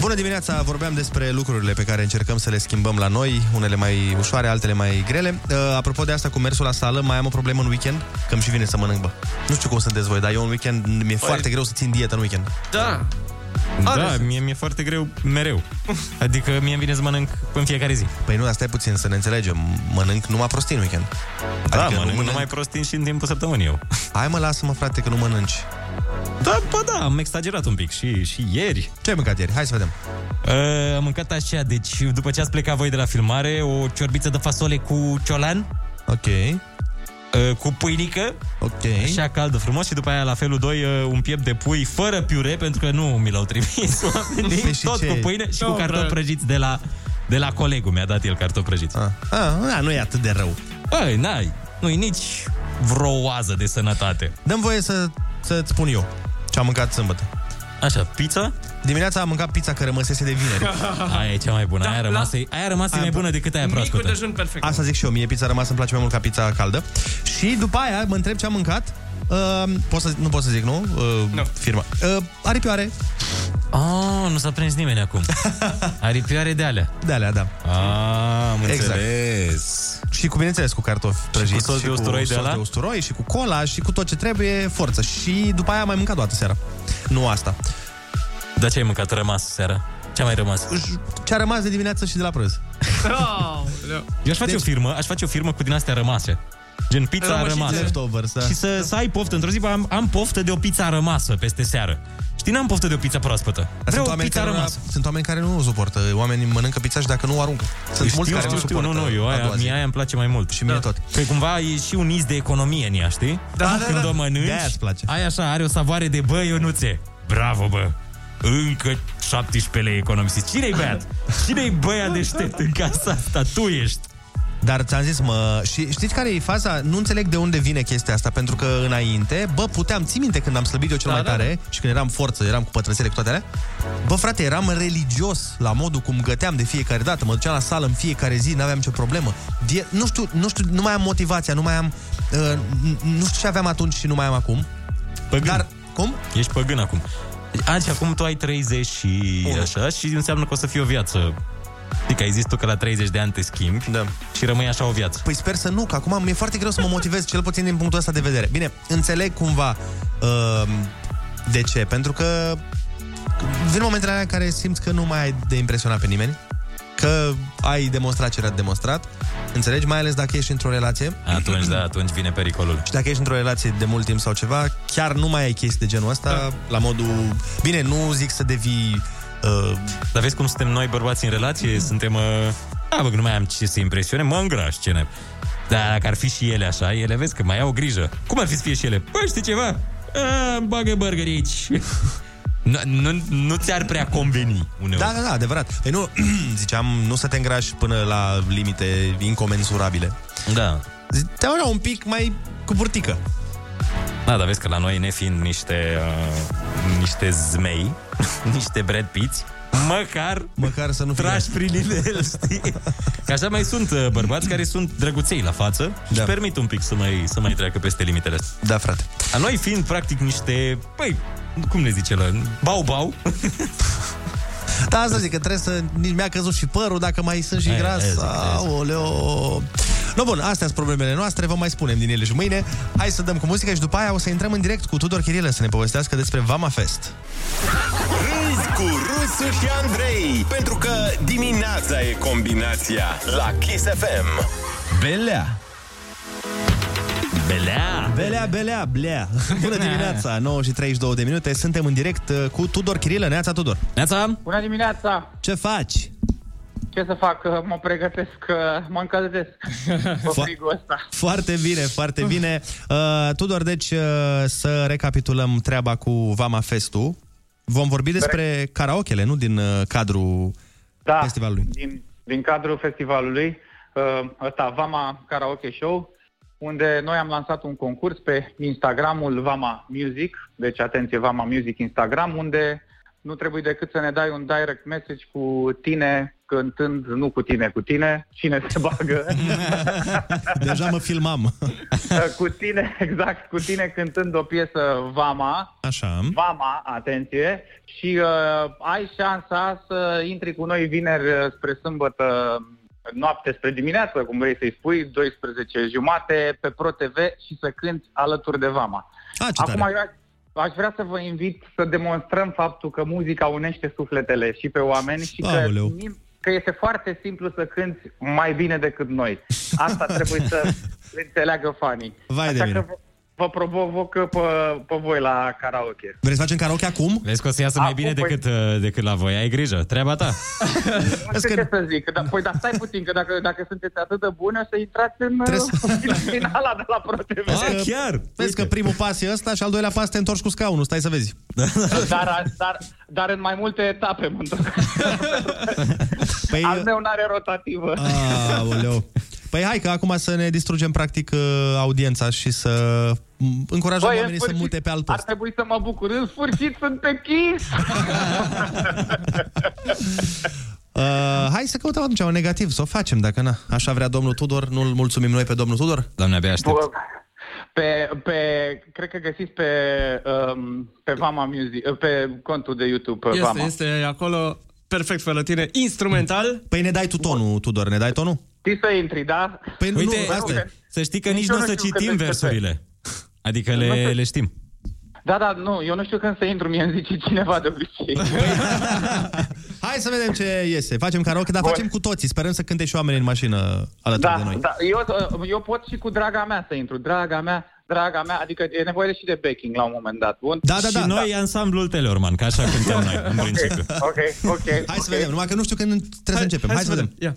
Bună dimineața, vorbeam despre lucrurile pe care încercăm să le schimbăm la noi, unele mai ușoare, altele mai grele. Uh, apropo de asta cu mersul la sală, mai am o problemă în weekend, că îmi și vine să mănânc, bă. Nu știu cum sunteți voi, dar eu în weekend mi-e Păi- foarte greu să țin dietă în weekend. Da. Da, mie mi-e foarte greu mereu. Adică mie îmi vine să mănânc în fiecare zi. Păi nu, asta e puțin să ne înțelegem. Mănânc numai prostii în weekend. Da, Adică nu mănânc mănânc- numai prostin și în timpul săptămânii eu. Hai mă, lasă-mă, frate, că nu mănânci. Da, bă, da, am exagerat un pic și, și ieri. Ce ai mâncat ieri? Hai să vedem. Uh, am mâncat așa, deci după ce ați plecat voi de la filmare, o ciorbiță de fasole cu ciolan. Ok. Uh, cu pâinică. Ok. Așa caldă frumos și după aia la felul 2 uh, un piept de pui fără piure, pentru că nu mi l-au trimis oamenii, Păi și tot ce? cu pâine și Oh, cu cartofi bă. prăjiți de la, de la colegul. Mi-a dat el cartofi prăjiți. Ah, ah, nu e atât de rău. Băi, n-ai, nu-i nici vreo oază de sănătate. Dăm voie să, să-ți spun eu ce am mâncat sâmbătă. Așa, pizza? Dimineața am mâncat pizza care rămăsese de vineri. Aia e cea mai bună, Da, aia, la- rămas, aia rămas e mai bună decât aia Micul proaspătă. dejun perfect. Asta zic și eu, mie pizza rămasă îmi place mai mult ca pizza caldă. Și după aia mă întreb ce am mâncat. Uh, pot să, nu pot să zic, nu? Uh, Nu. Firma. Uh, aripioare. Oh, nu s-a prins nimeni acum. Aripioare de alea. De alea, da. Ah, am Exact. înțeles. Și cu, bineînțeles, cu cartofi prăjiți. sos de și usturoi cu de sos ăla? de usturoi și cu cola și cu tot ce trebuie, forță. Și după aia am mai mâncat o dată seara. Nu asta. Dar ce ai mâncat rămas seara? Ce a mai rămas? Ce a rămas de dimineață și de la prânz. Aoleu. Eu aș face deci... o firmă, aș face o firmă cu din astea rămase. Gen pizza Rămășițe. rămasă. Leftovers, da. Și să, să ai poftă. Într-o zi bă, am, am poftă de o pizza rămasă peste seară. Știi, n-am poftă de o pizza proaspătă. Dar Vreau sunt o oameni, pizza care nu, rămasă. sunt oameni care nu o suportă. Oamenii mănâncă pizza și dacă nu o aruncă. Sunt mulți știu, care știu, nu știu, suportă. nu, nu, eu a aia, doua zi. mie aia îmi place mai mult. Și mie tot. Că cumva e și un iz de economie în ea, știi? Da, da, Când da. o mănânci, De-aia îți place. ai așa, are o savoare de bă, Ionuțe. Bravo, bă! Încă 17 lei economisiți. Cine-i băiat? Cine-i băiat deștept în casa asta? Tu ești. Dar ți-am zis, mă, și știți care e faza? Nu înțeleg de unde vine chestia asta, pentru că înainte, bă, puteam, ții minte când am slăbit eu cel Da, mai da, tare și când eram forță, eram cu pătrățele cu toate alea? Bă, frate, eram religios la modul cum găteam de fiecare dată, mă duceam la sală în fiecare zi, n-aveam nicio problemă. Die- nu știu, nu știu, nu mai am motivația, nu mai am, uh, n- nu știu ce aveam atunci și nu mai am acum. Păgân. Dar, cum? Ești păgân acum. Azi, acum tu ai 30 și Unu. așa și înseamnă că o să fie o viață. Adică ai zis tu că la 30 de ani te schimbi Da. și rămâi așa o viață. Păi sper să nu, că acum mi-e foarte greu să mă motivez, cel puțin din punctul ăsta de vedere. Bine, înțeleg cumva uh, de ce, pentru că vin momentele alea în care simți că nu mai ai de impresionat pe nimeni, că ai demonstrat ce ai demonstrat, înțelegi? Mai ales dacă ești într-o relație Atunci, da, atunci vine pericolul. și dacă ești într-o relație de mult timp sau ceva, chiar nu mai ai chestii de genul ăsta, da. la modul... Bine, nu zic să devii... Uh, Dar vezi cum suntem noi bărbați în relație? Suntem... Uh... A, bă, că nu mai am ce să impresione, mă îngraș, ce ne... Dar dacă ar fi și ele așa, ele vezi că mai au grijă. Cum ar fi să fie și ele? Bă, știi ceva? A, îmi bagă burgeri aici. Nu, nu, nu ți-ar prea conveni uneori. da, da, da, adevărat. Păi nu, ziceam, nu să te îngrași până la limite incomensurabile. da. Te așa un pic mai cu burtică. Da, dar vezi că la noi, nefiind niște, uh, niște zmei, niște Brad Pitts, măcar Măcar să nu fie... tragi prin inel, știi? Că așa mai sunt uh, bărbați care sunt drăguței la față da. și Da. permit un pic să mai, să mai treacă peste limitele astea. Da, frate. A noi fiind practic niște, păi, cum ne zice la bau-bau, Da, asta zic, că trebuie să... Nici mi-a căzut și părul, dacă mai sunt și Aia, gras. aia zic, aia zic. Aoleo. No, bun, astea sunt problemele noastre, vă mai spunem din ele și mâine. Hai să dăm cu muzică și după aia o să intrăm în direct cu Tudor Chirilă să ne povestească despre Vama Fest. Râzi cu Rusu și Andrei, pentru că dimineața e combinația la Kiss FM. Belea. Belea. Belea, belea, blea. Bună dimineața, 9 și 32 de minute. Suntem în direct uh, cu Tudor Chirilă. Neața, Tudor. Neața. Bună dimineața! Ce faci? Ce să fac? Mă pregătesc, mă încălzesc pe frigul ăsta. Foarte bine, foarte bine. Uh, Tudor, deci uh, să recapitulăm treaba cu Vama Festu. Vom vorbi despre karaokele, nu din uh, cadrul Da, festivalului. din, din cadrul festivalului, uh, ăsta, Vama Karaoke Show, unde noi am lansat un concurs pe Instagramul Vama Music, deci atenție Vama Music Instagram, unde nu trebuie decât să ne dai un direct message cu tine cântând, nu cu tine, cu tine, cine se bagă, Deja mă filmam. cu tine, exact, cu tine cântând o piesă Vama, Așa. Vama, atenție, și uh, ai șansa să intri cu noi vineri uh, spre sâmbătă noapte spre dimineață, cum vrei să-i spui, 12 jumate pe Pro TV și să cânti alături de Vama. A, ce Acum tare. eu aș, aș vrea să vă invit să demonstrăm faptul că muzica unește sufletele și pe oameni și că, Aoleu. nim- că este foarte simplu să cânti mai bine decât noi. Asta trebuie să înțeleagă fanii. Vai de Așa mine. că vă, vă provoc pe, pe voi la karaoke. Vreți să facem karaoke acum? Vezi că o să iasă mai Acum, bine păi- decât, uh, decât la voi. Ai grijă, treaba ta. Nu știu ce să zic. Da, păi, dar stai puțin, că dacă, dacă sunteți atât de bună, să intrați în Trebuie uh, finala de la ProTV. Vezi că, Vezi că primul pas e ăsta și al doilea pas te întorci cu scaunul, stai să vezi. Dar, dar, dar în mai multe etape mă întorc. Păi, Al meu n-are rotativă. Aoleu. Păi hai că acum să ne distrugem practic uh, audiența și să m, încurajăm Băi, în oamenii să sfârșit, mute pe alt Ar post. trebui să mă bucur. În sfârșit sunt pe chis. Uh, hai să căutăm atunci un negativ, să o facem dacă na. Așa vrea domnul Tudor, nu-l mulțumim noi pe domnul Tudor? Doamne, abia aștept. Bă, Pe, pe, cred că găsiți pe, um, pe Vama Music, pe contul de YouTube pe Este, Vama. este acolo perfect fără tine, instrumental. Păi ne dai tu tonul, Tudor, ne dai tonul? Știi să intri, da? Păi nu, Uite, nu, asta e. să știi că Nici nici eu nu o nu să știu citim când începe. versurile. Adică Nu le, știu. le știm. Da, da, nu, eu nu știu când să intru, mie îmi zice cineva de obicei. Hai să vedem ce iese. Facem karaoke, dar facem cu toții. Sperăm să cânte și oamenii în mașină alături de Da, noi. da, eu, eu pot și cu draga mea să intru. Draga mea, draga mea, adică e nevoie și de backing la un moment dat. Bun? Da, da, și da. noi ansamblul Teleorman, că așa cântăm noi, în principiu. Ok, ok. Hai să vedem, numai că nu știu când trebuie să începem. Hai, să vedem. Ia.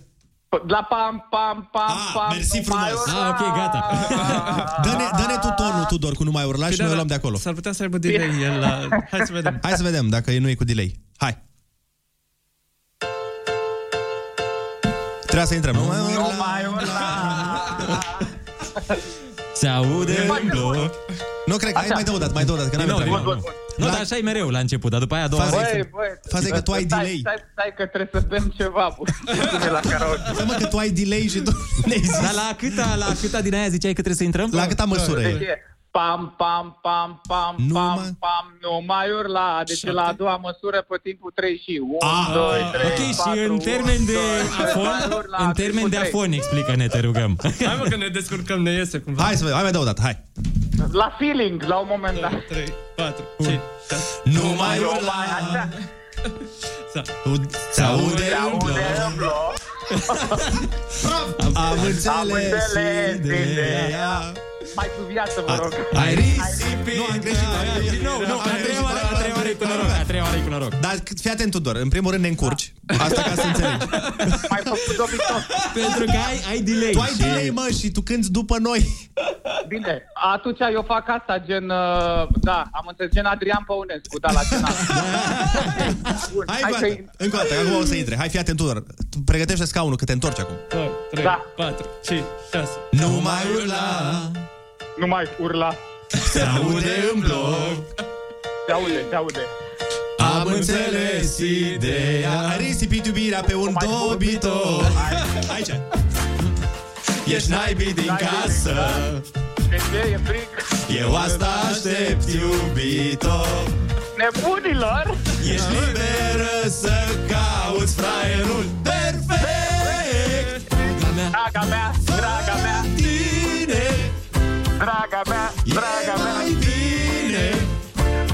La pam, pam, pam, Ah, pam. mersi nu mai frumos. urla. Ah, ok, gata. Dă-ne, dă-ne tu tonul, Tudor, cu nu mai urla și Păi noi o da, luăm de acolo. S-ar putea să aibă delay el la... Hai să vedem. Hai să vedem dacă nu e cu delay. Hai. Trebuia să intrăm. Nu mai Nu urla. mai urla. Se aude în bloc. Nu cred că, hai mai dă o dată, mai dă o dată, că n-am Din nou, intrat. Din nou. Nu, dar așa e mereu la început, dar după aia a doua Faza oară. e- Băi, băi. Faza e că tu ai stai, delay. Stai, stai că trebuie să bem ceva. Pune la karaoke. Să mă, că tu ai delay și tu ne-ai zis. Dar la câta, la câta din aia ziceai că trebuie să intrăm? La câta măsură Deci e? e pam, pam, pam, pam, Nu pam, mai- pam, nu mai urla. Deci e la a doua măsură pe timpul 3 și 1, Ah, 2, 3, Ok, și în termen de afon, în termen de afon, explică-ne, te rugăm. Hai mă că ne descurcăm, ne iese cumva. Hai să vedem, hai mai dă o dată, hai. La feeling, la un moment dat. 3, 4, 5, 6, Nu mai Nu urla. mai așa. Se aude Se în bloc. aude în bloc. Am Am înțeles înțeles ideea. Ideea. Mai cu viață, vă rog. Ai risipit. Nu, am greșit. Din nou, nu, a treia oară, a treia oară e cu noroc, a treia oară e cu noroc. Dar fii atent, Tudor. În primul rând ne încurci. Asta ca să înțelegi. Mai făcut dobitoc. Pentru că ai, ai delay. Tu ai și- delay, mă, și tu cânti după noi. Bine, atunci eu fac asta, gen, uh, da, am înțeles, gen Adrian Păunescu, da, la cena. Bun, Hai, hai încă o să dată, încă o dată, acum o să intre. Hai, fii atent, Tudor. Tu Pregătește scaunul, că te întorci acum. 2, 3, Da. 4, 5, 6. Nu mai urla. Nu mai urla. Se aude în bloc. Se aude, se aude. Am înțeles ideea. Ai risipit iubirea pe un dobito. Aici. Ești naibii din casă. De ce e fric? Eu asta aștept, iubito. Nebunilor! Ești liberă să cauți fraierul perfect. Draga mea, draga mea, Tine draga mea, draga e mea, mai bine.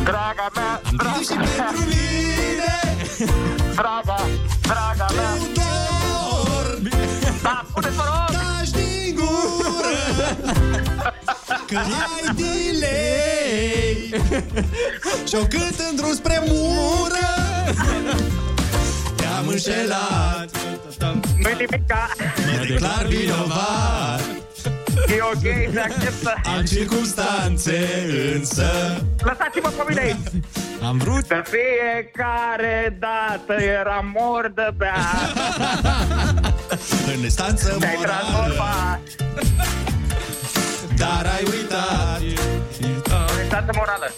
draga mea, Și draga mea, pentru mine draga, draga mea. eu dorm. Da, spune-ți, vă rog! Taci din că ai delay Și-o cânt în drum spre mură Te-am înșelat Nu-i nimica. Mă declar vinovat E ok, se acceptă. Am circumstanțe însă. Lăsați-mă pe mine aici. Am vrut. De fiecare dată era mor de bea. În instanță Te-ai morală. transformat. Dar ai uitat. În instanță morală.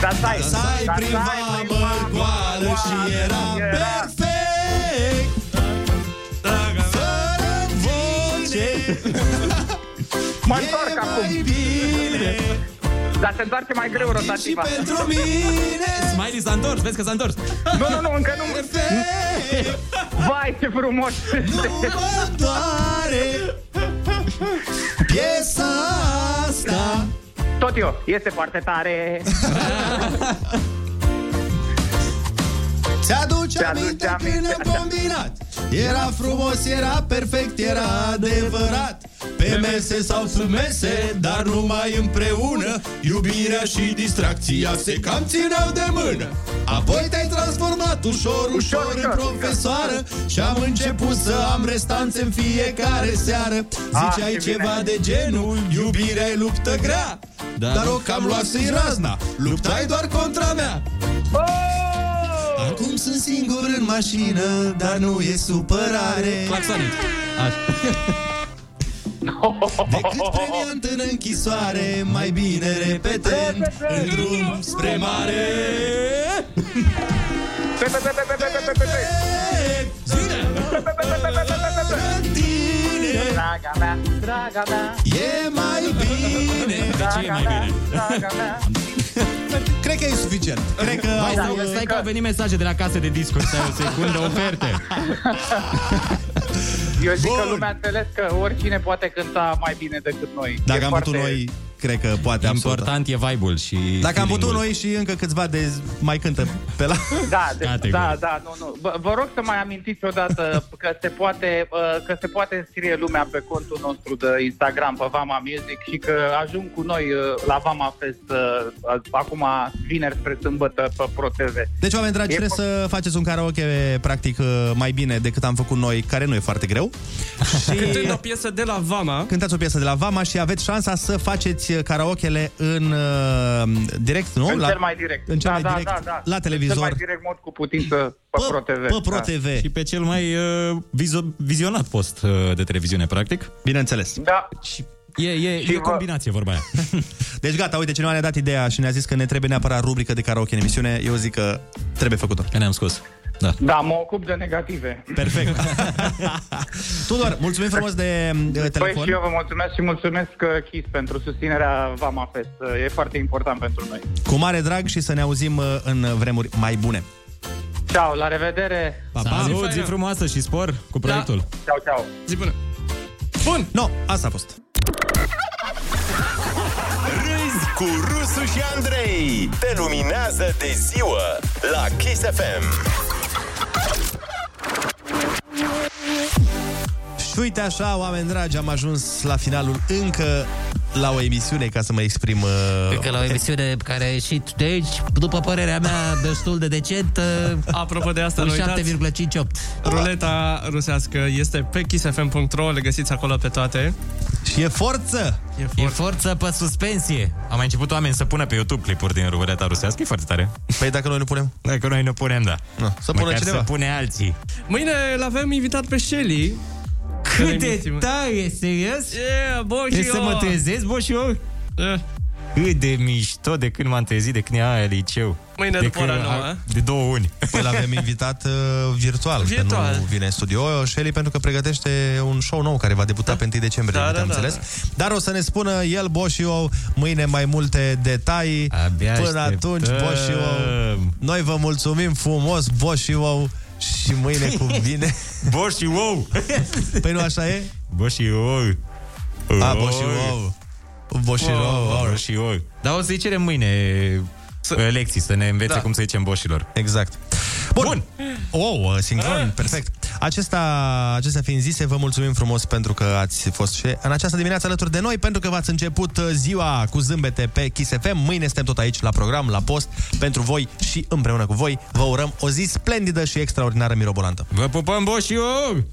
Dar stai, Lăsai dar priva stai, mărgoală și era perfect. Fără voce Mă întorc acum. bine Dar se întoarce mai greu rotativa. Și pentru mine Smiley s-a întors, vezi că s-a întors Nu, nu, nu, încă nu. Vai, ce frumos. Nu mă doare Piesa asta Tot eu, este foarte tare. Ți-aduce Ți-aduce aminte aminte, când am așa. combinat Era frumos, era perfect, era adevărat Pe mese sau sub mese, dar numai împreună. Iubirea și distracția se cam țineau de mână. Apoi te-ai transformat ușor, ușor în profesoară Și am început să am restanțe în fiecare seară. Ziceai ce bine. ceva de genul, iubirea e luptă grea. Dar o cam luase razna, luptai doar contra mea. Acum sunt singur în mașină, dar nu e supărare. Claxoane De Decât premiant în închisoare Mai bine repetent În drum spre mare. Draga mea, draga mea. E mai bine. De ce e mai bine? Draga mea. Cred că e suficient Cred că Mai au, stai, stai că au venit mesaje de la casă de discuri Stai o secundă, oferte Eu zic Bun. că lumea a înțeles că oricine poate cânta mai bine decât noi. Dacă E am foarte- putut noi Cred că poate absolut Important e vibe-ul și Dacă am putut feeling-ul. noi și încă câțiva de mai cântă pe la Da, de, Categoric. da, da, nu, nu. Vă, vă rog să mai amintiți odată că se poate uh, că se poate înscrie lumea pe contul nostru de Instagram pe Vama Music și că ajung cu noi uh, la Vama Fest uh, acum vineri spre sâmbătă pe Pro TV. Deci, oameni dragi, E trebuie să faceți un karaoke practic mai bine decât am făcut noi, care nu e foarte greu. Și Cântând o piesă de la Vama, cântați o piesă de la Vama și aveți șansa să faceți karaokele în uh, direct, nu? În cel mai direct. În cel da, mai da, direct, da, da. la În televizor. cel mai direct mod cu putință pe, Pro TV. Pe Pro da. TV. Și pe cel mai uh, vizo- vizionat post uh, de televiziune, practic Bineînțeles. Da. Și e, e, Și e vă- combinație vorba aia Deci gata, uite, cineva ne-a dat ideea și ne-a zis că ne trebuie neapărat rubrică de karaoke în emisiune. Eu zic că trebuie făcut-o. Că ne-am scos da. Da, mă ocup de negative. Perfect. Tudor, mulțumim frumos de, de Păi telefon. și eu vă mulțumesc și mulțumesc uh, Kiss pentru susținerea Vama Fest. Uh, E foarte important pentru noi. Cu mare drag și să ne auzim uh, în vremuri mai bune. Ciao, la revedere! Pa, pa. Salut, zi frumoasă și spor cu proiectul Ciao, ciao! zi bună. Bun. No, asta a fost. Cu Rusu și Andrei. Te luminează de ziua la Kiss FM. Și uite așa, oameni dragi, am ajuns la finalul încă la o emisiune, ca să mă exprim... Uh, Cred că la o emisiune care a ieșit de aici, după părerea mea, destul de decent, uh, Apropo de asta, un nu uitați, 7,58. ruleta rusească este pe kissfm.ro, le găsiți acolo pe toate. Și e forță! E E forță pe suspensie. Am mai început oameni să pună pe YouTube clipuri din ruleta rusească, e foarte tare Păi dacă noi nu punem? Dacă noi nu punem, da No, să pună Măcar cineva. să pune alții Mâine l-avem invitat pe Shelly. Cât de tare, serios? Yeah, bă, E să mă trezesc, bă, și eu? Yeah. Cât de mișto de când m-am trezit, de când e aia liceu Mâine de după ora când- nouă. De două uni Îl avem invitat uh, virtual, Virtual. Că nu vine în studio. Shelly pentru că pregătește un show nou care va debuta pe 1 decembrie, Da, da, da, am da, înțeles. Dar o să ne spună el, Bo și eu, mâine mai multe detalii. Abia Până așteptăm. atunci, Bo și eu, noi vă mulțumim frumos, Bo și mâine cum vine... Bă și ou! Păi nu așa e? Bă și ou! A, bă și ou! Boșirou, wow. și ou. Dar o să-i cerem mâine să... lecții, să ne învețe Da. cum să zicem boșilor Exact. Bun. Bun. Oh, sincron, perfect. Acesta, acestea fiind zise, vă mulțumim frumos pentru că ați fost și în această dimineață alături de noi, pentru că v-ați început uh, ziua cu zâmbete pe Kiss FM. Mâine suntem tot aici la program, la post, pentru voi și împreună cu voi. Vă urăm o zi splendidă și extraordinară mirobolantă. Vă pupăm, boșiu!